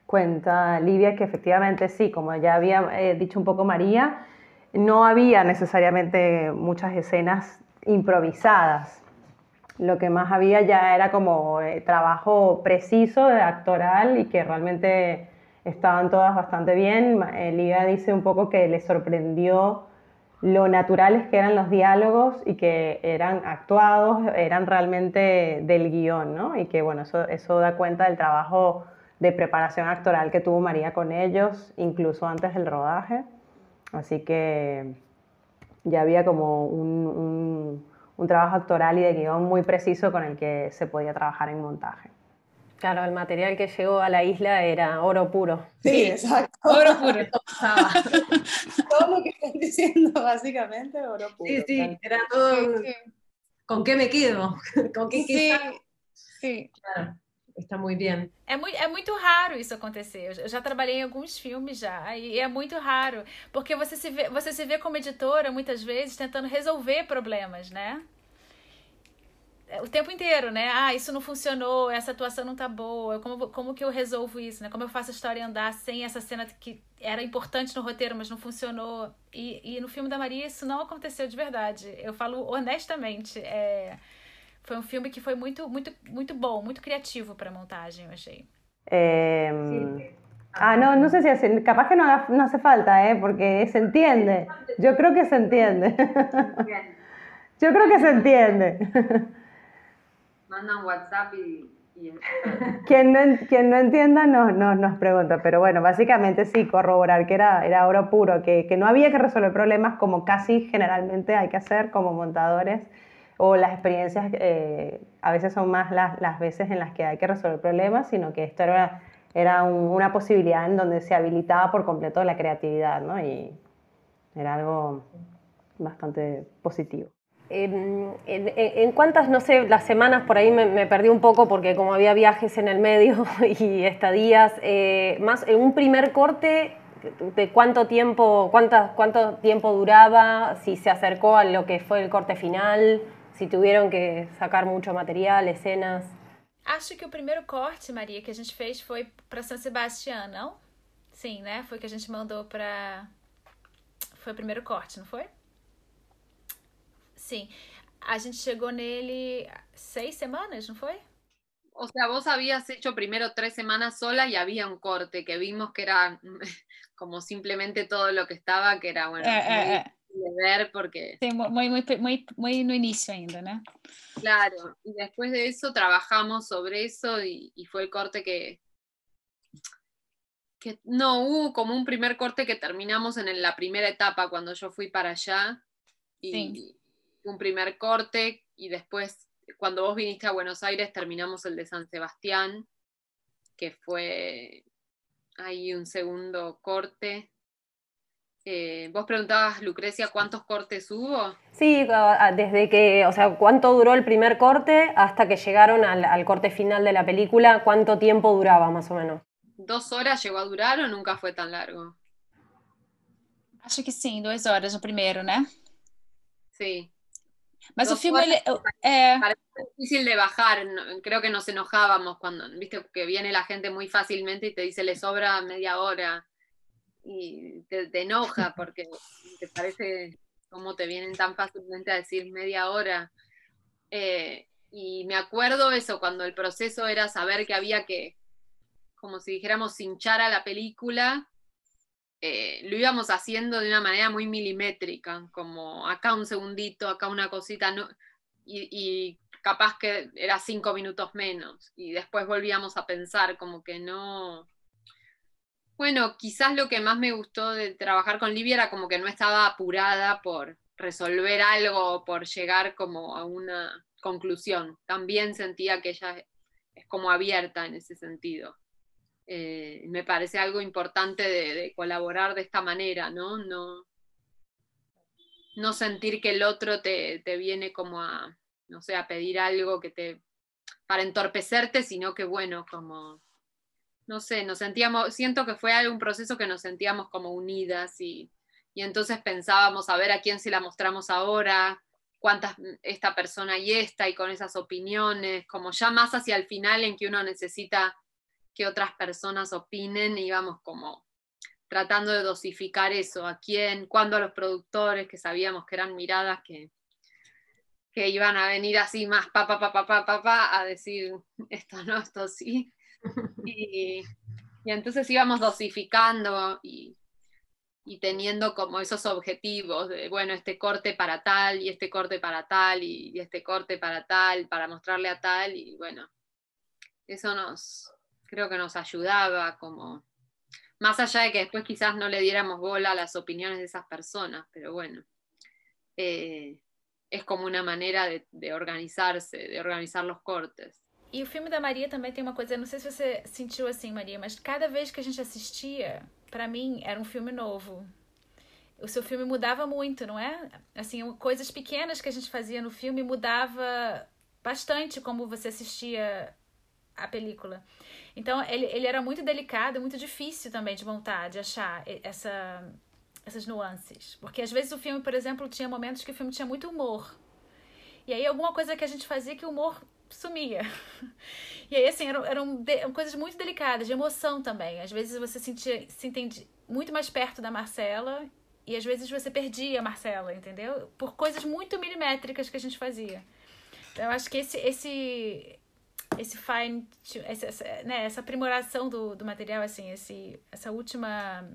S5: cuenta que efectivamente sí, como ya había eh, dicho un poco María, no había necesariamente muchas escenas improvisadas. Lo que más había ya era como eh, trabajo preciso, de actoral y que realmente estaban todas bastante bien. Eh, Livia dice un poco que le sorprendió lo naturales que eran los diálogos y que eran actuados, eran realmente del guion, ¿no? Y que, bueno, eso, eso da cuenta del trabajo de preparación actoral que tuvo María con ellos, incluso antes del rodaje. Así que ya había como un, un trabajo actoral y de guión muy preciso con el que se podía trabajar en montaje.
S2: Claro, el material que llegó a la isla era oro puro.
S6: Sí, exacto. Oro puro. todo lo que están diciendo, básicamente, oro puro.
S2: Sí, sí, era todo. ¿Con qué me quedo? ¿Con qué
S3: sí, sí.
S2: Claro. Está muito bem.
S3: É muito, é muito raro isso acontecer. Eu já trabalhei em alguns filmes já, e é muito raro. Porque você se vê, você se vê como editora, muitas vezes, tentando resolver problemas, né? É, o tempo inteiro, né? Ah, isso não funcionou, essa atuação não tá boa, como, como que eu resolvo isso, né? Como eu faço a história andar sem essa cena que era importante no roteiro, mas não funcionou. E, e no filme da Maria isso não aconteceu de verdade. Eu falo honestamente. É... Foi um filme que foi muito, muito, muito bom, muito criativo para montagem, eu achei.
S5: Eh, ah, no, no sé si hace, capaz que no, no hace falta, ¿eh? porque se entiende. Yo creo que se entiende. Yo creo que se entiende.
S4: manda un WhatsApp y...
S5: quien, no, quien no entienda no, no, nos pregunta, pero bueno, básicamente sí, corroborar que era, era oro puro, que, que no había que resolver problemas como casi generalmente hay que hacer como montadores, o las experiencias eh, a veces son más las, las, veces en las que hay que resolver problemas, sino que esto era, era un, una posibilidad en donde se habilitaba por completo la creatividad, ¿no? Y era algo bastante positivo.
S2: En, en, cuántas, no sé, las semanas por ahí me, me, perdí un poco porque como había viajes en el medio y estadías, eh, más en un primer corte, de cuánto tiempo, cuánta, cuánto tiempo duraba, si se acercó a lo que fue el corte final, si tuvieron que sacar mucho material, escenas.
S3: Acho que o primeiro corte, Maria, que a gente fez foi para San Sebastián, não? Sim, né? Foi que a gente mandou para. Foi o primeiro corte, não foi? Sim. A gente chegou nele seis semanas, ¿no fue?
S4: O sea, vos habías hecho primero tres semanas sola y había un corte que vimos que era como simplemente todo lo que estaba, que era bueno,
S3: eh,
S4: muy
S3: eh,
S4: de ver porque...
S3: Sí, muy, muy, muy, muy no inicio ainda, ¿no?
S4: Claro, y después de eso trabajamos sobre eso y, y fue el corte que, que no hubo como un primer corte que terminamos en la primera etapa cuando yo fui para allá y,
S3: Sí.
S4: Un primer corte y después cuando vos viniste a Buenos Aires terminamos el de San Sebastián, que fue ahí un segundo corte. Eh, vos preguntabas, Lucrecia, ¿cuántos cortes hubo?
S2: Sí, desde que, o sea, ¿cuánto duró el primer corte hasta que llegaron al, al corte final de la película? ¿Cuánto tiempo duraba más o menos?
S4: ¿Dos horas llegó a durar o nunca fue tan largo?
S3: Acho que sim, duas horas no primeiro, né?
S4: Sí.
S3: O
S4: horas
S3: é,
S4: Parece difícil de bajar, creo que nos enojábamos cuando, viste, que viene la gente muy fácilmente y te dice le sobra media hora y te, te enoja porque te parece cómo te vienen tan fácilmente a decir media hora. Eh, y me acuerdo eso, cuando el proceso era saber que había que, como si dijéramos, hinchar a la película, eh, lo íbamos haciendo de una manera muy milimétrica, como acá un segundito, acá una cosita, y, capaz que era cinco minutos menos, y después volvíamos a pensar como que no... Bueno, quizás lo que más me gustó de trabajar con Livia era como que no estaba apurada por resolver algo por llegar como a una conclusión. También sentía que ella es como abierta en ese sentido. Eh, me parece algo importante de, colaborar de esta manera, ¿no? No, no sentir que el otro te, te viene como a, no sé, a pedir algo que te, para entorpecerte, sino que bueno, como, no sé, nos sentíamos, siento que fue algún proceso que nos sentíamos como unidas y, y entonces pensábamos a ver a quién se la mostramos ahora, cuántas esta persona y esta, y con esas opiniones, como ya más hacia el final en que uno necesita que otras personas opinen, íbamos como tratando de dosificar eso, a quién, cuándo a los productores, que sabíamos que eran miradas que, que iban a venir así más pa, pa, pa, pa, pa, pa, pa, a decir esto no, esto sí. Y, y entonces íbamos dosificando y, y teniendo como esos objetivos de, bueno, este corte para tal y este corte para tal y, y este corte para tal, para mostrarle a tal y bueno, eso nos, creo que nos ayudaba como, más allá de que después quizás no le diéramos bola a las opiniones de esas personas, pero bueno, eh, es como una manera de, de organizarse, de organizar los cortes.
S3: E o filme da Maria também tem uma coisa, não sei se você sentiu assim, Maria, mas cada vez que a gente assistia, pra mim era um filme novo. O seu filme mudava muito, não é? Assim, coisas pequenas que a gente fazia no filme mudava bastante como você assistia a película. Então, ele, ele era muito delicado muito difícil também de montar, de achar essa, essas nuances. Porque às vezes o filme, por exemplo, tinha momentos que o filme tinha muito humor. E aí alguma coisa que a gente fazia que o humor sumia. E aí, assim, eram, eram, de, eram coisas muito delicadas, de emoção também. Às vezes você sentia, se entende muito mais perto da Marcela e às vezes você perdia a Marcela, entendeu? Por coisas muito milimétricas que a gente fazia. Então, eu acho que esse, esse, esse fine, essa, essa, né, essa aprimoração do, do material, assim, esse, essa última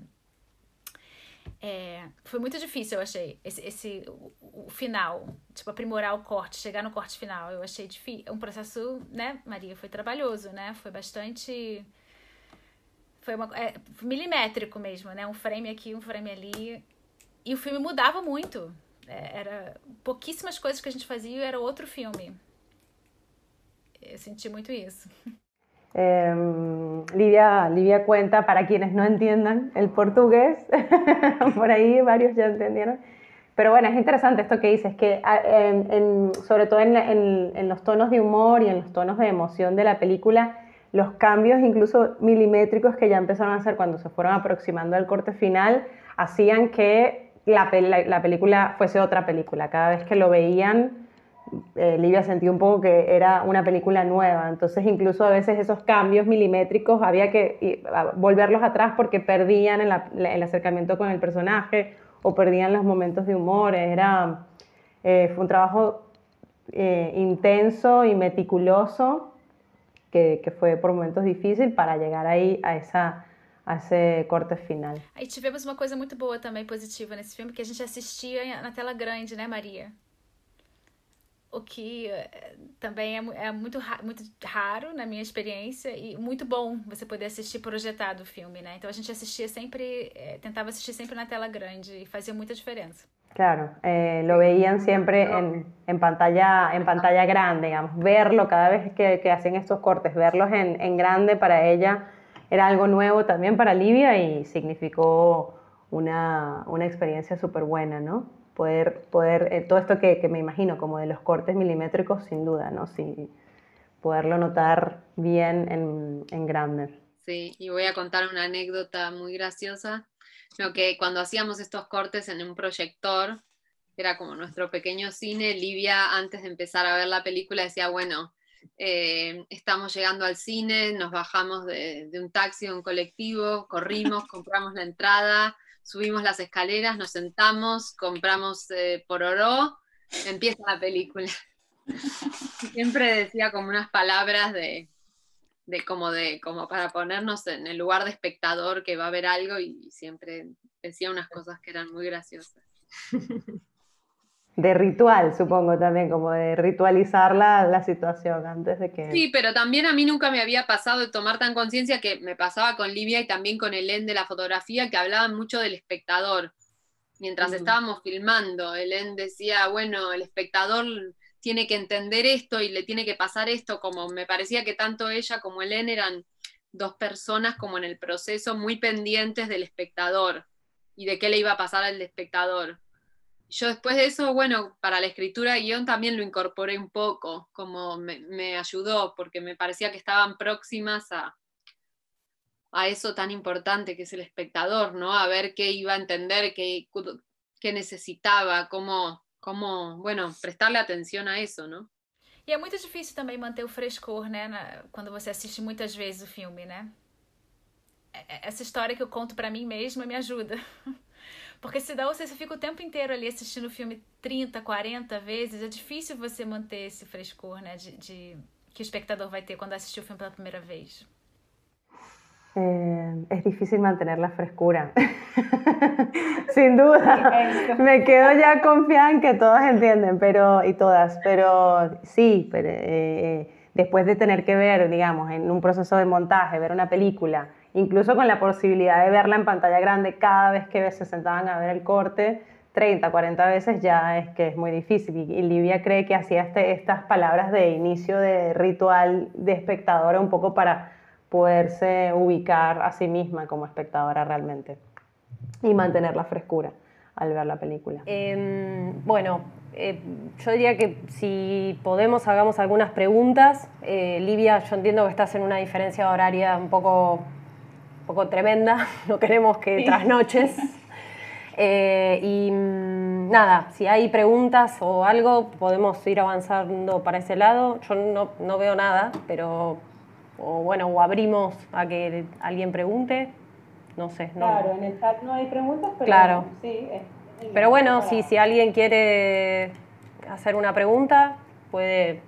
S3: é, foi muito difícil, eu achei, esse, esse o, o, final, tipo, aprimorar o corte, chegar no corte final, eu achei difícil, um processo, né, Maria, foi trabalhoso, né, foi bastante, foi uma, é, milimétrico mesmo, né, um frame aqui, um frame ali, e o filme mudava muito, é, era pouquíssimas coisas que a gente fazia era outro filme, eu senti muito isso.
S5: Eh, cuenta, para quienes no entiendan el portugués, por ahí varios ya entendieron, pero bueno, es interesante esto que dices, que en, sobre todo en, los tonos de humor y en los tonos de emoción de la película, los cambios incluso milimétricos que ya empezaron a hacer cuando se fueron aproximando al corte final, hacían que la película fuese otra película. Cada vez que lo veían, eh, Livia sentía un poco que era una película nueva, entonces incluso a veces esos cambios milimétricos había que volverlos atrás porque perdían el, el, acercamiento con el personaje o perdían los momentos de humor, era, eh, fue un trabajo eh, intenso y meticuloso que, que, fue por momentos difícil para llegar ahí a essa a esse corte final.
S3: Aí tivemos uma coisa muito boa também positiva nesse filme que a gente assistia na tela grande, né, Maria? O que também é, é muito, muito raro na minha experiência e muito bom você poder assistir projetado o filme, né? Então a gente assistia sempre, é, tentava assistir sempre na tela grande e fazia muita diferença.
S5: Claro, eh, lo veían siempre en, en, pantalla, en pantalla grande, digamos, verlo cada vez que, que hacen estos cortes, verlos en, en, grande para ella era algo nuevo también para Livia y significó una, una experiencia súper buena, ¿no? Poder, poder eh, todo esto que, que, me imagino, como de los cortes milimétricos, sin duda, ¿no? Sí, poderlo notar bien en, en grande.
S4: Sí, y voy a contar una anécdota muy graciosa lo que cuando hacíamos estos cortes en un proyector, era como nuestro pequeño cine, Livia antes de empezar a ver la película decía, bueno, eh, estamos llegando al cine, nos bajamos de, de un taxi o un colectivo, corrimos, compramos la entrada, subimos las escaleras, nos sentamos, compramos eh, por oro, empieza la película. Siempre decía como unas palabras de, de como de como para ponernos en el lugar de espectador que va a ver algo y siempre decía unas cosas que eran muy graciosas.
S5: De ritual, supongo también, como de ritualizar la, la situación antes de que...
S4: Sí, pero también a mí nunca me había pasado de tomar tan conciencia que me pasaba con Livia y también con Helen de la fotografía, que hablaban mucho del espectador. Mientras estábamos filmando, Helen decía, bueno, el espectador tiene que entender esto y le tiene que pasar esto, como me parecía que tanto ella como Helen eran dos personas como en el proceso muy pendientes del espectador y de qué le iba a pasar al espectador. Yo después de eso, bueno, para la escritura de guion también lo incorporé un poco, como me, ayudó, porque me parecía que estaban próximas a, a eso tan importante que es el espectador, ¿no? A ver qué iba a entender, qué, qué necesitaba, cómo, como, bueno, prestarle atenção a isso, não?
S3: E é muito difícil também manter o frescor, né, na, quando você assiste muitas vezes o filme, né? Essa história que eu conto para mim mesma me ajuda. Porque senão você fica o tempo inteiro ali assistindo o filme 30, 40 vezes, é difícil você manter esse frescor, né, de, de que o espectador vai ter quando assistir o filme pela primeira vez.
S5: Eh, es difícil mantener la frescura. Sin duda. Me quedo ya confiada en que todos entienden, pero y todas, pero sí, pero, eh, después de tener que ver, digamos, en un proceso de montaje, ver una película, incluso con la posibilidad de verla en pantalla grande cada vez que se sentaban a ver el corte, 30, 40 veces ya es que es muy difícil. Y Livia cree que hacía este, estas palabras de inicio de ritual de espectadora un poco para poderse ubicar a sí misma como espectadora realmente y mantener la frescura al ver la película.
S2: Eh, bueno, eh, yo diría que si podemos hagamos algunas preguntas. Eh, Livia, yo entiendo que estás en una diferencia horaria un poco, poco tremenda, no queremos que sí. trasnoches. Eh, y mm, nada, si hay preguntas o algo, podemos ir avanzando para ese lado. Yo no, no veo nada, pero o bueno, o abrimos a que alguien pregunte, no sé.
S6: No. Claro, en el chat no hay preguntas, pero
S2: claro.
S6: sí. Es,
S2: pero bueno, si, si alguien quiere hacer una pregunta, puede...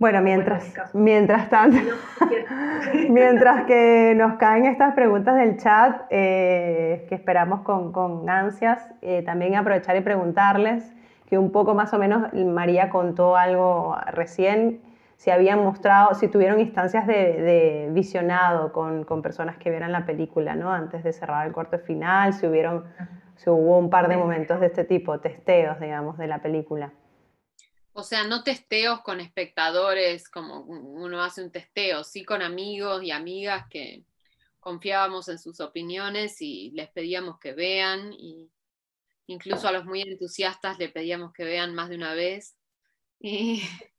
S5: Bueno, mientras, mientras tanto, mientras que nos caen estas preguntas del chat, eh, que esperamos con, con ansias, eh, también aprovechar y preguntarles que un poco más o menos María contó algo recién si habían mostrado, si tuvieron instancias de, de visionado con, con, personas que vieran la película, ¿no? Antes de cerrar el corte final, si hubieron, si hubo un par de momentos de este tipo, testeos, digamos, de la película.
S4: O sea, no testeos con espectadores, como uno hace un testeo, sí con amigos y amigas que confiábamos en sus opiniones y les pedíamos que vean, y incluso a los muy entusiastas le pedíamos que vean más de una vez. Y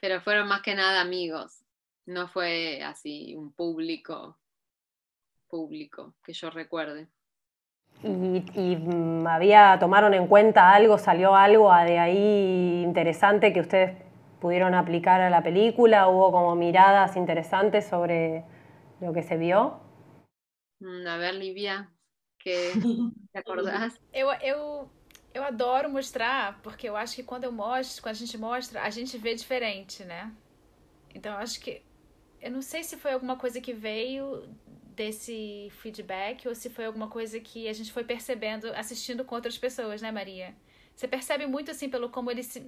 S4: pero fueron más que nada amigos, no fue así un público, público que yo recuerde.
S2: Y, y, había, tomaron en cuenta algo, salió algo de ahí interesante que ustedes pudieron aplicar a la película, hubo como miradas interesantes sobre lo que se vio.
S4: Mm, a ver, Livia, ¿qué te acordás?
S3: Eu, eu eu adoro mostrar, porque eu acho que quando eu mostro, quando a gente mostra, a gente vê diferente, né? Então eu acho que. Eu não sei se foi alguma coisa que veio desse feedback ou se foi alguma coisa que a gente foi percebendo assistindo com outras pessoas, né, Maria? Você percebe muito assim pelo como eles se.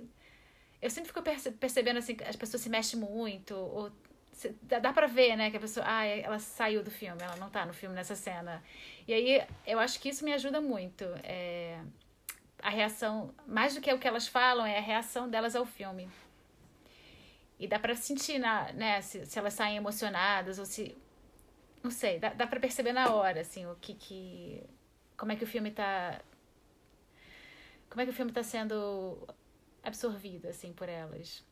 S3: Eu sempre fico perce percebendo assim as pessoas se mexem muito, ou dá, pra ver, né, que a pessoa, ah, ela saiu do filme, ela não tá no filme nessa cena. E aí eu acho que isso me ajuda muito. É a reação, mais do que o que elas falam, é a reação delas ao filme. E dá pra sentir, na, né, se, se elas saem emocionadas ou se. Não sei, dá, dá pra perceber na hora, assim, o que que. Como é que o filme tá. Como é que o filme tá sendo absorvido, assim, por elas.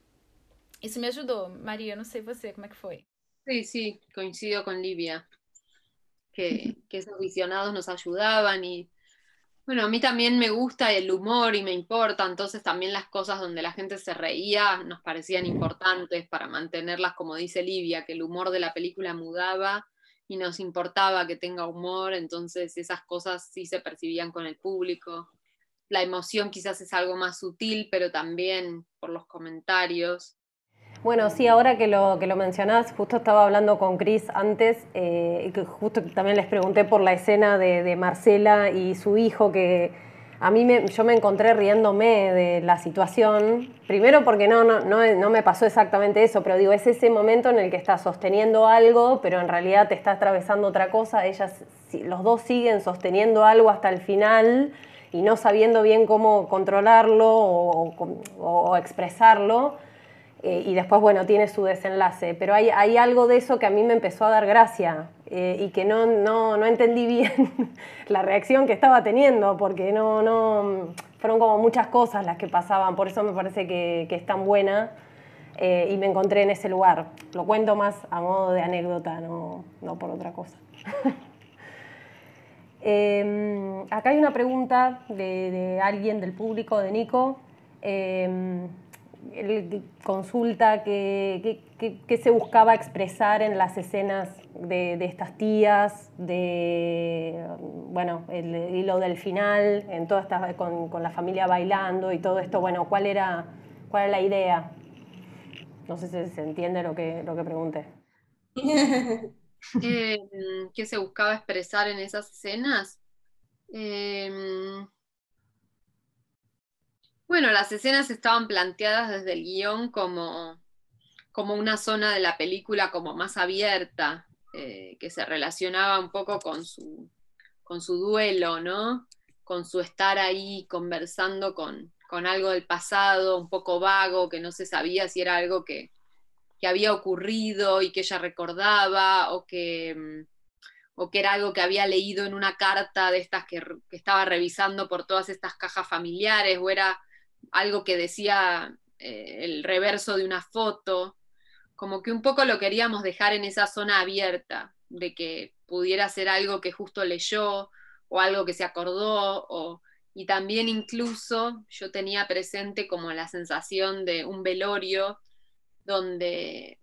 S3: Isso me ajudou. Maria, não sei você, como é?
S4: Sí, sí, coincido con Livia. Que, que esos visionados nos ayudaban y Bueno, a mí también me gusta el humor y me importa, entonces también las cosas donde la gente se reía nos parecían importantes para mantenerlas, como dice Livia, que el humor de la película mudaba y nos importaba que tenga humor, entonces esas cosas sí se percibían con el público. La emoción quizás es algo más sutil, pero también por los comentarios.
S2: Bueno, sí, ahora que lo, que lo mencionás, justo estaba hablando con Chris antes, eh, y que justo también les pregunté por la escena de, Marcela y su hijo, que a mí me, yo me encontré riéndome de la situación, primero porque no, no, no, me pasó exactamente eso, pero digo, es ese momento en el que estás sosteniendo algo, pero en realidad te está atravesando otra cosa, ellas, los dos siguen sosteniendo algo hasta el final y no sabiendo bien cómo controlarlo o expresarlo eh, y después, bueno, tiene su desenlace. Pero hay, algo de eso que a mí me empezó a dar gracia eh, y que no, no, no, entendí bien la reacción que estaba teniendo, porque no, no, fueron como muchas cosas las que pasaban, por eso me parece que, es tan buena eh, y me encontré en ese lugar. Lo cuento más a modo de anécdota, no, no por otra cosa. Em, acá hay una pregunta de, de, alguien del público, de Nico. Él consulta qué, se buscaba expresar en las escenas de, estas tías, de, bueno, el hilo del final, en toda esta, con, la familia bailando y todo esto, bueno, ¿cuál era, cuál era la idea? No sé si se entiende lo que, lo que pregunté.
S4: Eh, ¿Qué se buscaba expresar en esas escenas? Eh, bueno, las escenas estaban planteadas desde el guion como, como una zona de la película como más abierta, eh, que se relacionaba un poco con su, con su duelo, ¿no? Con su estar ahí conversando con, algo del pasado, un poco vago, que no se sabía si era algo que, había ocurrido y que ella recordaba, o que, o que era algo que había leído en una carta de estas que, que estaba revisando por todas estas cajas familiares, o era algo que decía eh, el reverso de una foto, como que un poco lo queríamos dejar en esa zona abierta, de que pudiera ser algo que justo leyó o algo que se acordó, o, y también incluso yo tenía presente como la sensación de un velorio donde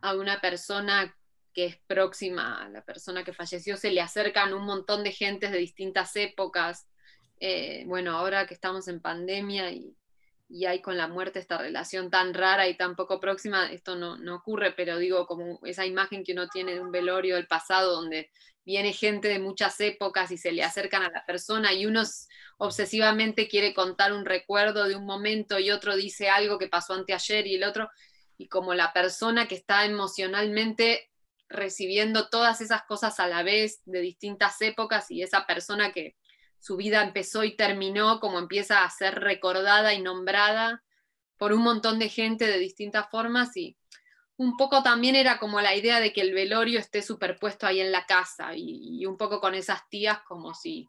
S4: a una persona que es próxima a la persona que falleció se le acercan un montón de gentes de distintas épocas. Eh, bueno, ahora que estamos en pandemia y, y hay con la muerte esta relación tan rara y tan poco próxima, esto no, no, ocurre, pero digo, como esa imagen que uno tiene de un velorio del pasado, donde viene gente de muchas épocas y se le acercan a la persona y uno obsesivamente quiere contar un recuerdo de un momento y otro dice algo que pasó anteayer y el otro, y como la persona que está emocionalmente recibiendo todas esas cosas a la vez de distintas épocas y esa persona que su vida empezó y terminó, como empieza a ser recordada y nombrada por un montón de gente de distintas formas y un poco también era como la idea de que el velorio esté superpuesto ahí en la casa y, un poco con esas tías como si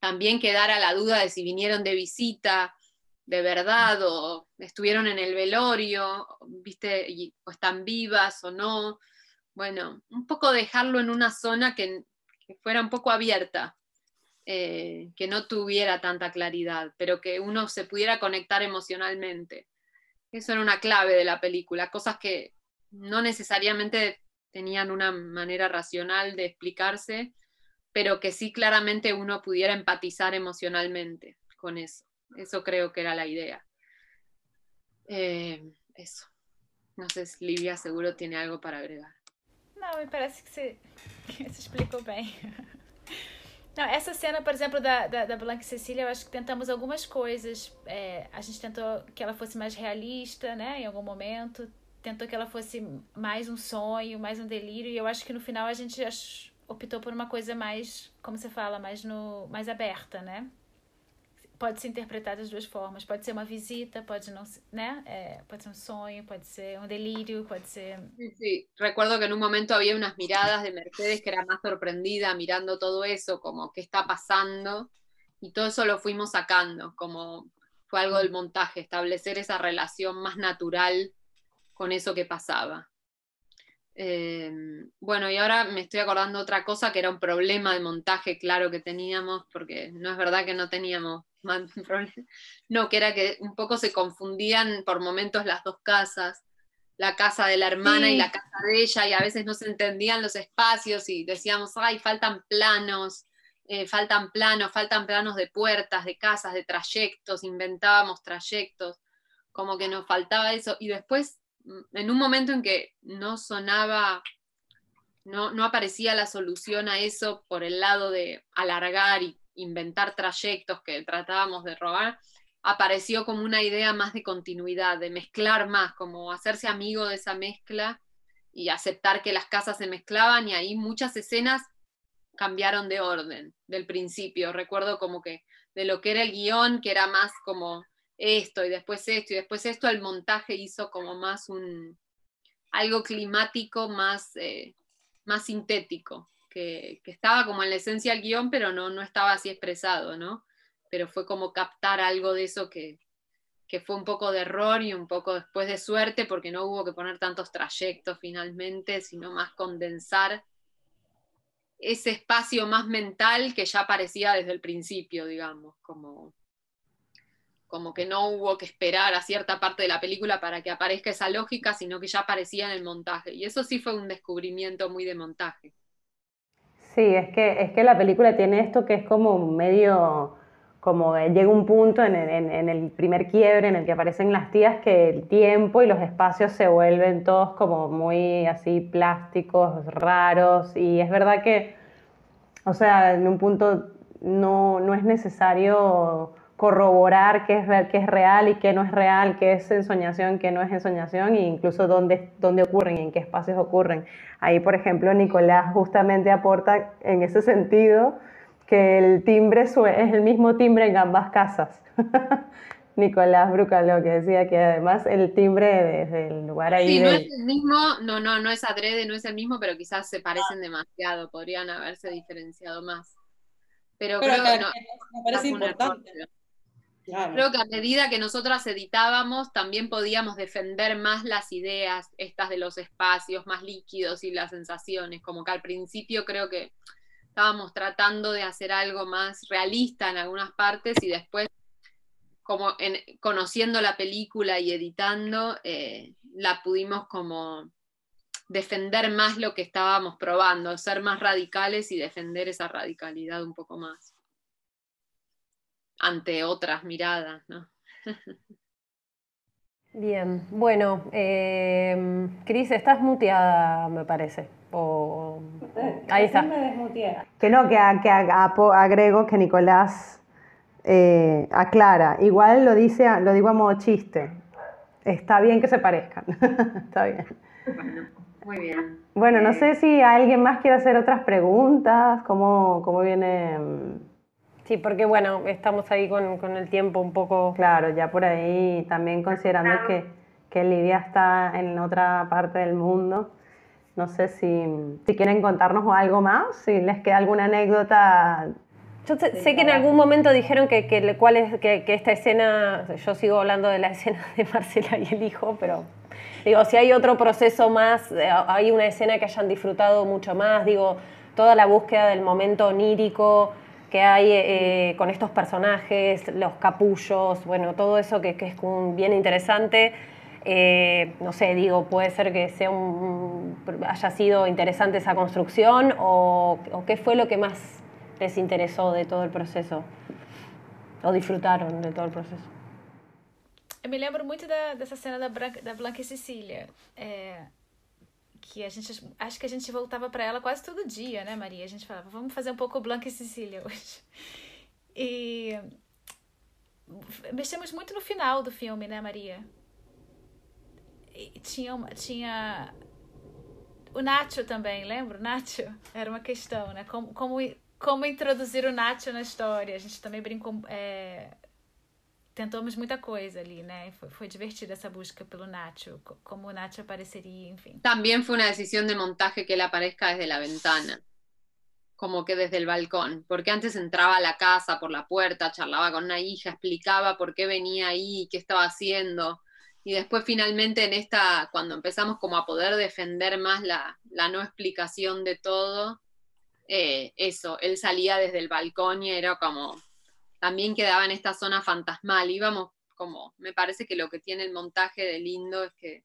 S4: también quedara la duda de si vinieron de visita de verdad o estuvieron en el velorio, viste, o están vivas o no. Bueno, un poco dejarlo en una zona que fuera un poco abierta eh, que no tuviera tanta claridad, pero que uno se pudiera conectar emocionalmente. Eso era una clave de la película, cosas que no necesariamente tenían una manera racional de explicarse, pero que sí claramente uno pudiera empatizar emocionalmente con eso. Eso creo que era la idea. Eh, eso. No sé si Livia seguro tiene algo para agregar.
S3: No, me parece que se, que se explicou bem. Não, essa cena, por exemplo, da, da, da Blanca Cecília, eu acho que tentamos algumas coisas. É, a gente tentou que ela fosse mais realista, né, em algum momento. Tentou que ela fosse mais um sonho, mais um delírio. E eu acho que no final a gente optou por uma coisa mais, como você fala, mais, no, mais aberta, né? Pode ser interpretado das duas formas. Pode ser uma visita, pode não né? É, pode ser um sonho, pode ser um delírio, pode ser.
S4: Sí, sí. Recuerdo que en un momento había unas miradas de Mercedes que era más sorprendida mirando todo eso, como qué está pasando, y todo eso lo fuimos sacando, como fue algo del montaje, establecer esa relación más natural con eso que pasaba. Eh, bueno, y ahora me estoy acordando otra cosa que era un problema de montaje, claro que teníamos, porque no es verdad que no teníamos no, que era que un poco se confundían por momentos las dos casas, la casa de la hermana y la casa de ella, y a veces no se entendían los espacios y decíamos, ay, faltan planos, eh, faltan planos, faltan planos de puertas, de casas, de trayectos, inventábamos trayectos, como que nos faltaba eso. Y después, mm, en un momento en que no sonaba, no, no aparecía la solución a eso por el lado de alargar y inventar trayectos que tratábamos de robar, apareció como una idea más de continuidad, de mezclar más, como hacerse amigo de esa mezcla y aceptar que las casas se mezclaban y ahí muchas escenas cambiaron de orden del principio. Recuerdo como que de lo que era el guion, que era más como esto y después esto y después esto, el montaje hizo como más un algo climático, más, eh, más sintético que, estaba como en la esencia del guion, pero no, no estaba así expresado, ¿no? Pero fue como captar algo de eso que, que fue un poco de error y un poco después de suerte, porque no hubo que poner tantos trayectos finalmente, sino más condensar ese espacio más mental que ya aparecía desde el principio, digamos, como, como que no hubo que esperar a cierta parte de la película para que aparezca esa lógica, sino que ya aparecía en el montaje. Y eso sí fue un descubrimiento muy de montaje.
S5: Sí, es que, es que la película tiene esto que es como medio, como llega un punto en, en, el primer quiebre en el que aparecen las tías que el tiempo y los espacios se vuelven todos como muy así plásticos, raros y es verdad que, o sea, en un punto no, no es necesario corroborar qué es, qué es real y qué no es real, qué es ensoñación, qué no es ensoñación, e incluso dónde, dónde ocurren y en qué espacios ocurren. Ahí, por ejemplo, Nicolás justamente aporta en ese sentido que el timbre es el mismo timbre en ambas casas. Nicolás Brucalo, que decía que además el timbre desde el lugar ahí.
S4: Sí, no es el mismo, no, no, no es adrede, no es el mismo, pero quizás se parecen demasiado, podrían haberse diferenciado más. Pero, creo que, no,
S6: me parece importante.
S4: Creo que a medida que nosotras editábamos, también podíamos defender más las ideas, estas de los espacios más líquidos y las sensaciones, como que al principio creo que estábamos tratando de hacer algo más realista en algunas partes y después, como en, conociendo la película y editando, eh, la pudimos como defender más lo que estábamos probando, ser más radicales y defender esa radicalidad un poco más ante otras miradas, ¿no?
S2: Bien, bueno, eh, Cris, estás muteada, me parece. O... Ahí está.
S5: Que no, que, que agrego que Nicolás eh, aclara. Igual lo dice, lo digo a modo chiste. Está bien que se parezcan. está bien.
S4: muy bien.
S5: Bueno, no sé si alguien más quiere hacer otras preguntas. ¿Cómo, cómo viene?
S2: Sí, porque bueno, estamos ahí con, con, el tiempo un poco...
S5: Claro, ya por ahí también considerando que, que Lidia está en otra parte del mundo. No sé si, si quieren contarnos algo más, si les queda alguna anécdota.
S2: Yo sé, que en algún momento dijeron que, que, cuál es, que, que esta escena, yo sigo hablando de la escena de Marcela y el hijo, pero digo, si hay otro proceso más, eh, hay una escena que hayan disfrutado mucho más, digo, toda la búsqueda del momento onírico, que hay eh, con estos personajes, los capullos, bueno, todo eso que, es bien interesante. Eh, no sé, digo, puede ser que sea un, haya sido interesante esa construcción o, qué fue lo que más les interesó de todo el proceso o disfrutaron de todo el proceso.
S3: Me lembro muito da, dessa cena da, Branca, da Blanca e Cecília. Que a gente acho que a gente voltava para ela quase todo dia, né, Maria? A gente falava, vamos fazer um pouco Blanca e Cecília hoje. E mexemos muito no final do filme, né, Maria? E tinha uma, tinha o Nacho também, lembra? O Nacho era uma questão, né? Como, como, como introduzir o Nacho na história. A gente também brincou, é, tentamos muita coisa ali, né? Foi, foi divertida essa busca pelo Nacho, como o Nacho aparecería, en fin.
S4: También fue una decisión de montaje que él aparezca desde la ventana, como que desde el balcón, porque antes entraba a la casa por la puerta, charlaba con una hija, explicaba por qué venía ahí, qué estaba haciendo, y después finalmente en esta, cuando empezamos como a poder defender más la, la no explicación de todo, eh, eso, él salía desde el balcón y era como también quedaba en esta zona fantasmal. Íbamos como, me parece que lo que tiene el montaje de lindo es que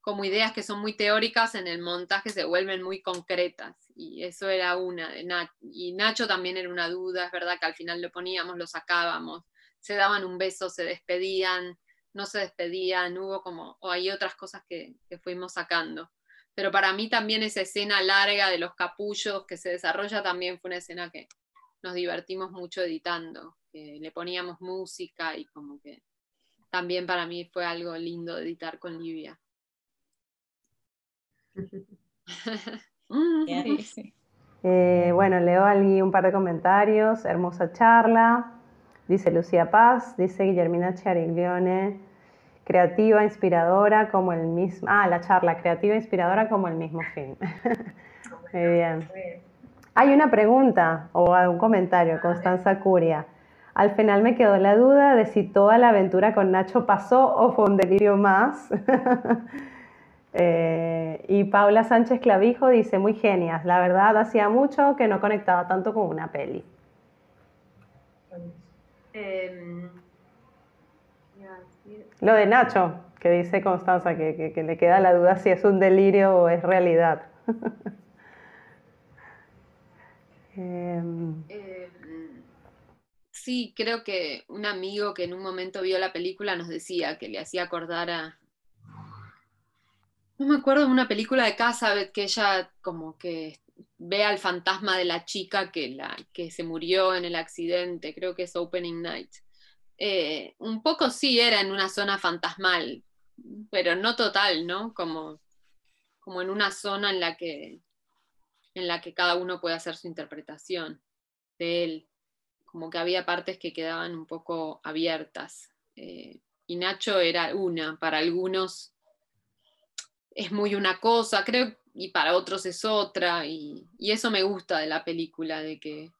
S4: como ideas que son muy teóricas en el montaje se vuelven muy concretas y eso era una de. Y Nacho también era una duda, es verdad que al final lo poníamos, lo sacábamos, se daban un beso, se despedían, no se despedían, hubo como, o hay otras cosas que, que fuimos sacando. Pero para mí también esa escena larga de los capullos que se desarrolla también fue una escena que, nos divertimos mucho editando, que le poníamos música y como que también para mí fue algo lindo editar con Livia.
S5: Eh, bueno, leo aquí un par de comentarios. Hermosa charla. Dice Lucía Paz, dice Guillermina Chariglione, creativa, inspiradora como el mismo. Ah, la charla, creativa, inspiradora como el mismo film. Muy bien. Hay una pregunta o un comentario, Constanza Curia. Al final me quedó la duda de si toda la aventura con Nacho pasó o fue un delirio más. Eh, y Paula Sánchez Clavijo dice, muy genias, la verdad hacía mucho que no conectaba tanto con una peli. Em, Lo de Nacho, que dice Constanza, que le queda la duda si es un delirio o es realidad.
S4: Em, em, sí, creo que un amigo que en un momento vio la película nos decía que le hacía acordar a... No me acuerdo de una película de casa que ella como que ve al fantasma de la chica que, la, que se murió en el accidente, creo que es Opening Night. Eh, un poco sí era en una zona fantasmal, pero no total, ¿no? Como, como en una zona en la que en la que cada uno puede hacer su interpretación de él, como que había partes que quedaban un poco abiertas. Eh, y Nacho era una, para algunos es muy una cosa, creo, y para otros es otra, y, y eso me gusta de la película, de que,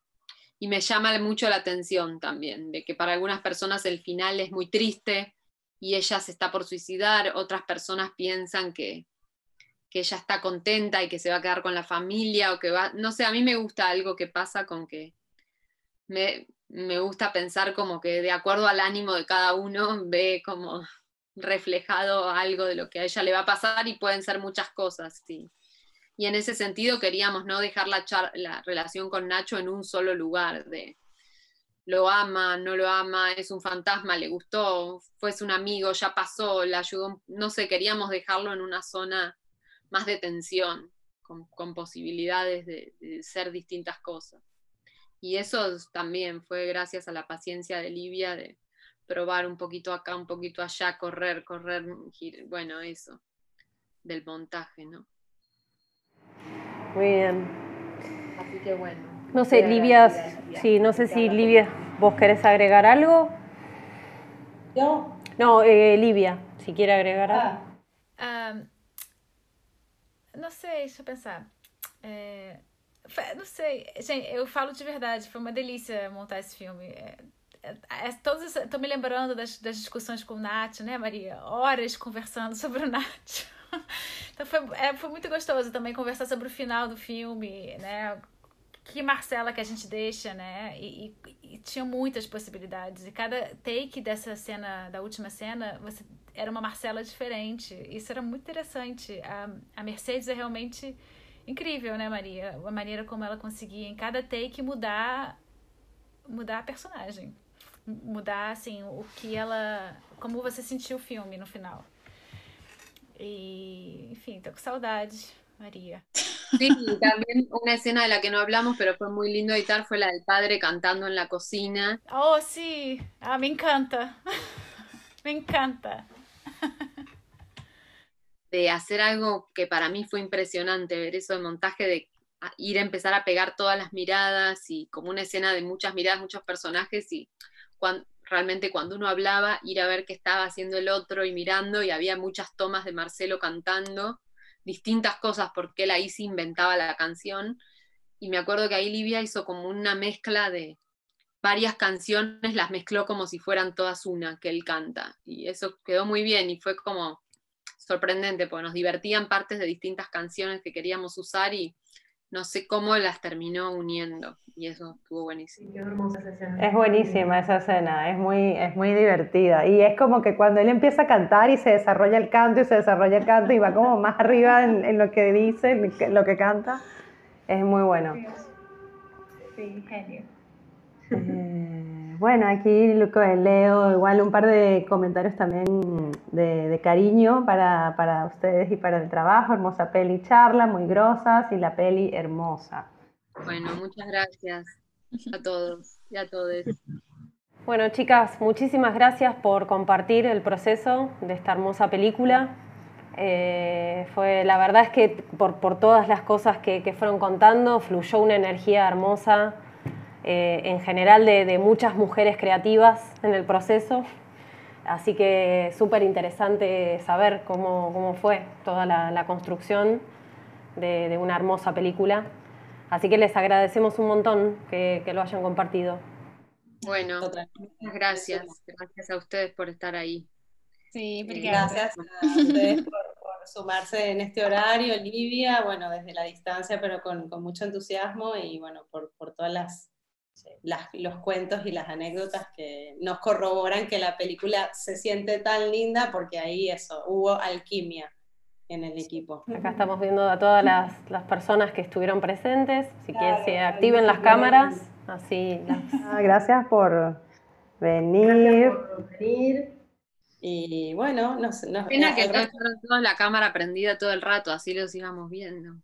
S4: y me llama mucho la atención también, de que para algunas personas el final es muy triste y ella se está por suicidar, otras personas piensan que, que ella está contenta y que se va a quedar con la familia o que va, no sé, a mí me gusta algo que pasa con que me, gusta pensar como que de acuerdo al ánimo de cada uno ve como reflejado algo de lo que a ella le va a pasar y pueden ser muchas cosas. Sí. Y en ese sentido queríamos no dejar la, la relación con Nacho en un solo lugar, de lo ama, no lo ama, es un fantasma, le gustó, fue un amigo, ya pasó, le ayudó, no sé, queríamos dejarlo en una zona más de tensión, con, posibilidades de, ser distintas cosas. Y eso también fue gracias a la paciencia de Livia de probar un poquito acá, un poquito allá, correr, correr, bueno, eso, del montaje, ¿no?
S2: Muy bien.
S4: Así que bueno.
S2: No sé, Livia, sí, no sé si Livia, vos querés agregar algo.
S6: ¿Yo?
S2: No, eh, Livia, si quiere agregar
S3: algo. Ah. Não sei, deixa eu pensar. É, não sei, gente, eu falo de verdade, foi uma delícia montar esse filme. É, é, é todos, tô me lembrando das, das discussões com o Nath, né, Maria? Horas conversando sobre o Nath. Então foi, é, foi muito gostoso também conversar sobre o final do filme, né? Que Marcela que a gente deixa, né? E, e, e tinha muitas possibilidades. E cada take dessa cena, da última cena, você era uma Marcela diferente. Isso era muito interessante. A, a Mercedes é realmente incrível, né, Maria? A maneira como ela conseguia em cada take mudar mudar a personagem. Mudar, assim, o que ela... Como você sentiu o filme no final. E, enfim, tô com saudade, María.
S4: Sí, también una escena de la que no hablamos, pero fue muy lindo editar, fue la del padre cantando en la cocina.
S3: Oh, sí, ah, me encanta, me encanta.
S4: De hacer algo que para mí fue impresionante, ver eso de montaje, de ir a empezar a pegar todas las miradas y como una escena de muchas miradas, muchos personajes y cuando, realmente cuando uno hablaba, ir a ver qué estaba haciendo el otro y mirando, y había muchas tomas de Marcelo cantando distintas cosas porque él ahí se inventaba la canción. Y me acuerdo que ahí Livia hizo como una mezcla de varias canciones, las mezcló como si fueran todas una que él canta. Y eso quedó muy bien y fue como sorprendente, porque nos divertían partes de distintas canciones que queríamos usar y no sé cómo las terminó uniendo y eso estuvo buenísimo.
S5: Es buenísima esa escena, es muy, es muy divertida y es como que cuando él empieza a cantar y se desarrolla el canto y se desarrolla el canto y va como más arriba en, lo que dice, en lo que canta, es muy bueno.
S3: Sí, genio.
S5: Eh, bueno, aquí leo igual un par de comentarios también de, cariño para, ustedes y para el trabajo. Hermosa peli charla, muy grosas y la peli hermosa.
S4: Bueno, muchas gracias a todos y a todos.
S2: Bueno, chicas, muchísimas gracias por compartir el proceso de esta hermosa película. Eh, fue, la verdad es que por, todas las cosas que, que fueron contando, fluyó una energía hermosa eh, en general de, muchas mujeres creativas en el proceso. Así que súper interesante saber cómo, fue toda la, construcción de, una hermosa película. Así que les agradecemos un montón que, lo hayan compartido.
S4: Bueno, muchas gracias. Gracias a ustedes por estar ahí.
S6: Sí, eh, gracias a ustedes por, sumarse en este horario, Olivia, bueno, desde la distancia, pero con, mucho entusiasmo y bueno, por, por todas las los cuentos y las anécdotas que nos corroboran que la película se siente tan linda porque ahí eso, hubo alquimia en el equipo.
S2: Acá estamos viendo a todas las, personas que estuvieron presentes, si quieren se activen las cámaras, así
S5: ah, gracias por venir.
S6: por venir. Y bueno, nos, nos
S4: Pena que toda la cámara prendida todo el rato, así los íbamos viendo.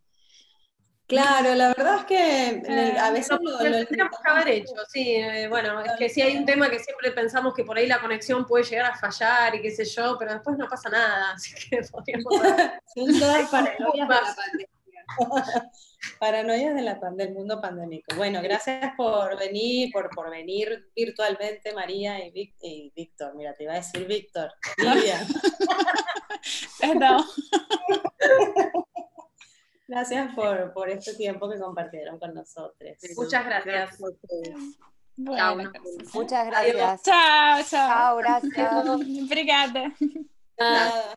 S6: Claro, la verdad es que eh, a veces
S2: lo, tendríamos que haber hecho, sí. Eh, bueno, es que sí hay un tema que siempre pensamos que por ahí la conexión puede llegar a fallar y qué sé yo, pero después no pasa nada, así que podríamos...
S6: Son todas paranoias de la pandemia. paranoias de la, del mundo pandémico. Bueno, gracias por venir, por, por venir virtualmente, María y, y Víctor. Mira, te iba a decir Víctor. Lidia. no. Gracias por, por este tiempo que compartieron con nosotros.
S2: Muchas gracias.
S1: Bueno, Muchas gracias.
S3: Chao, chao.
S1: Chao, gracias.
S3: Obrigada. Nada.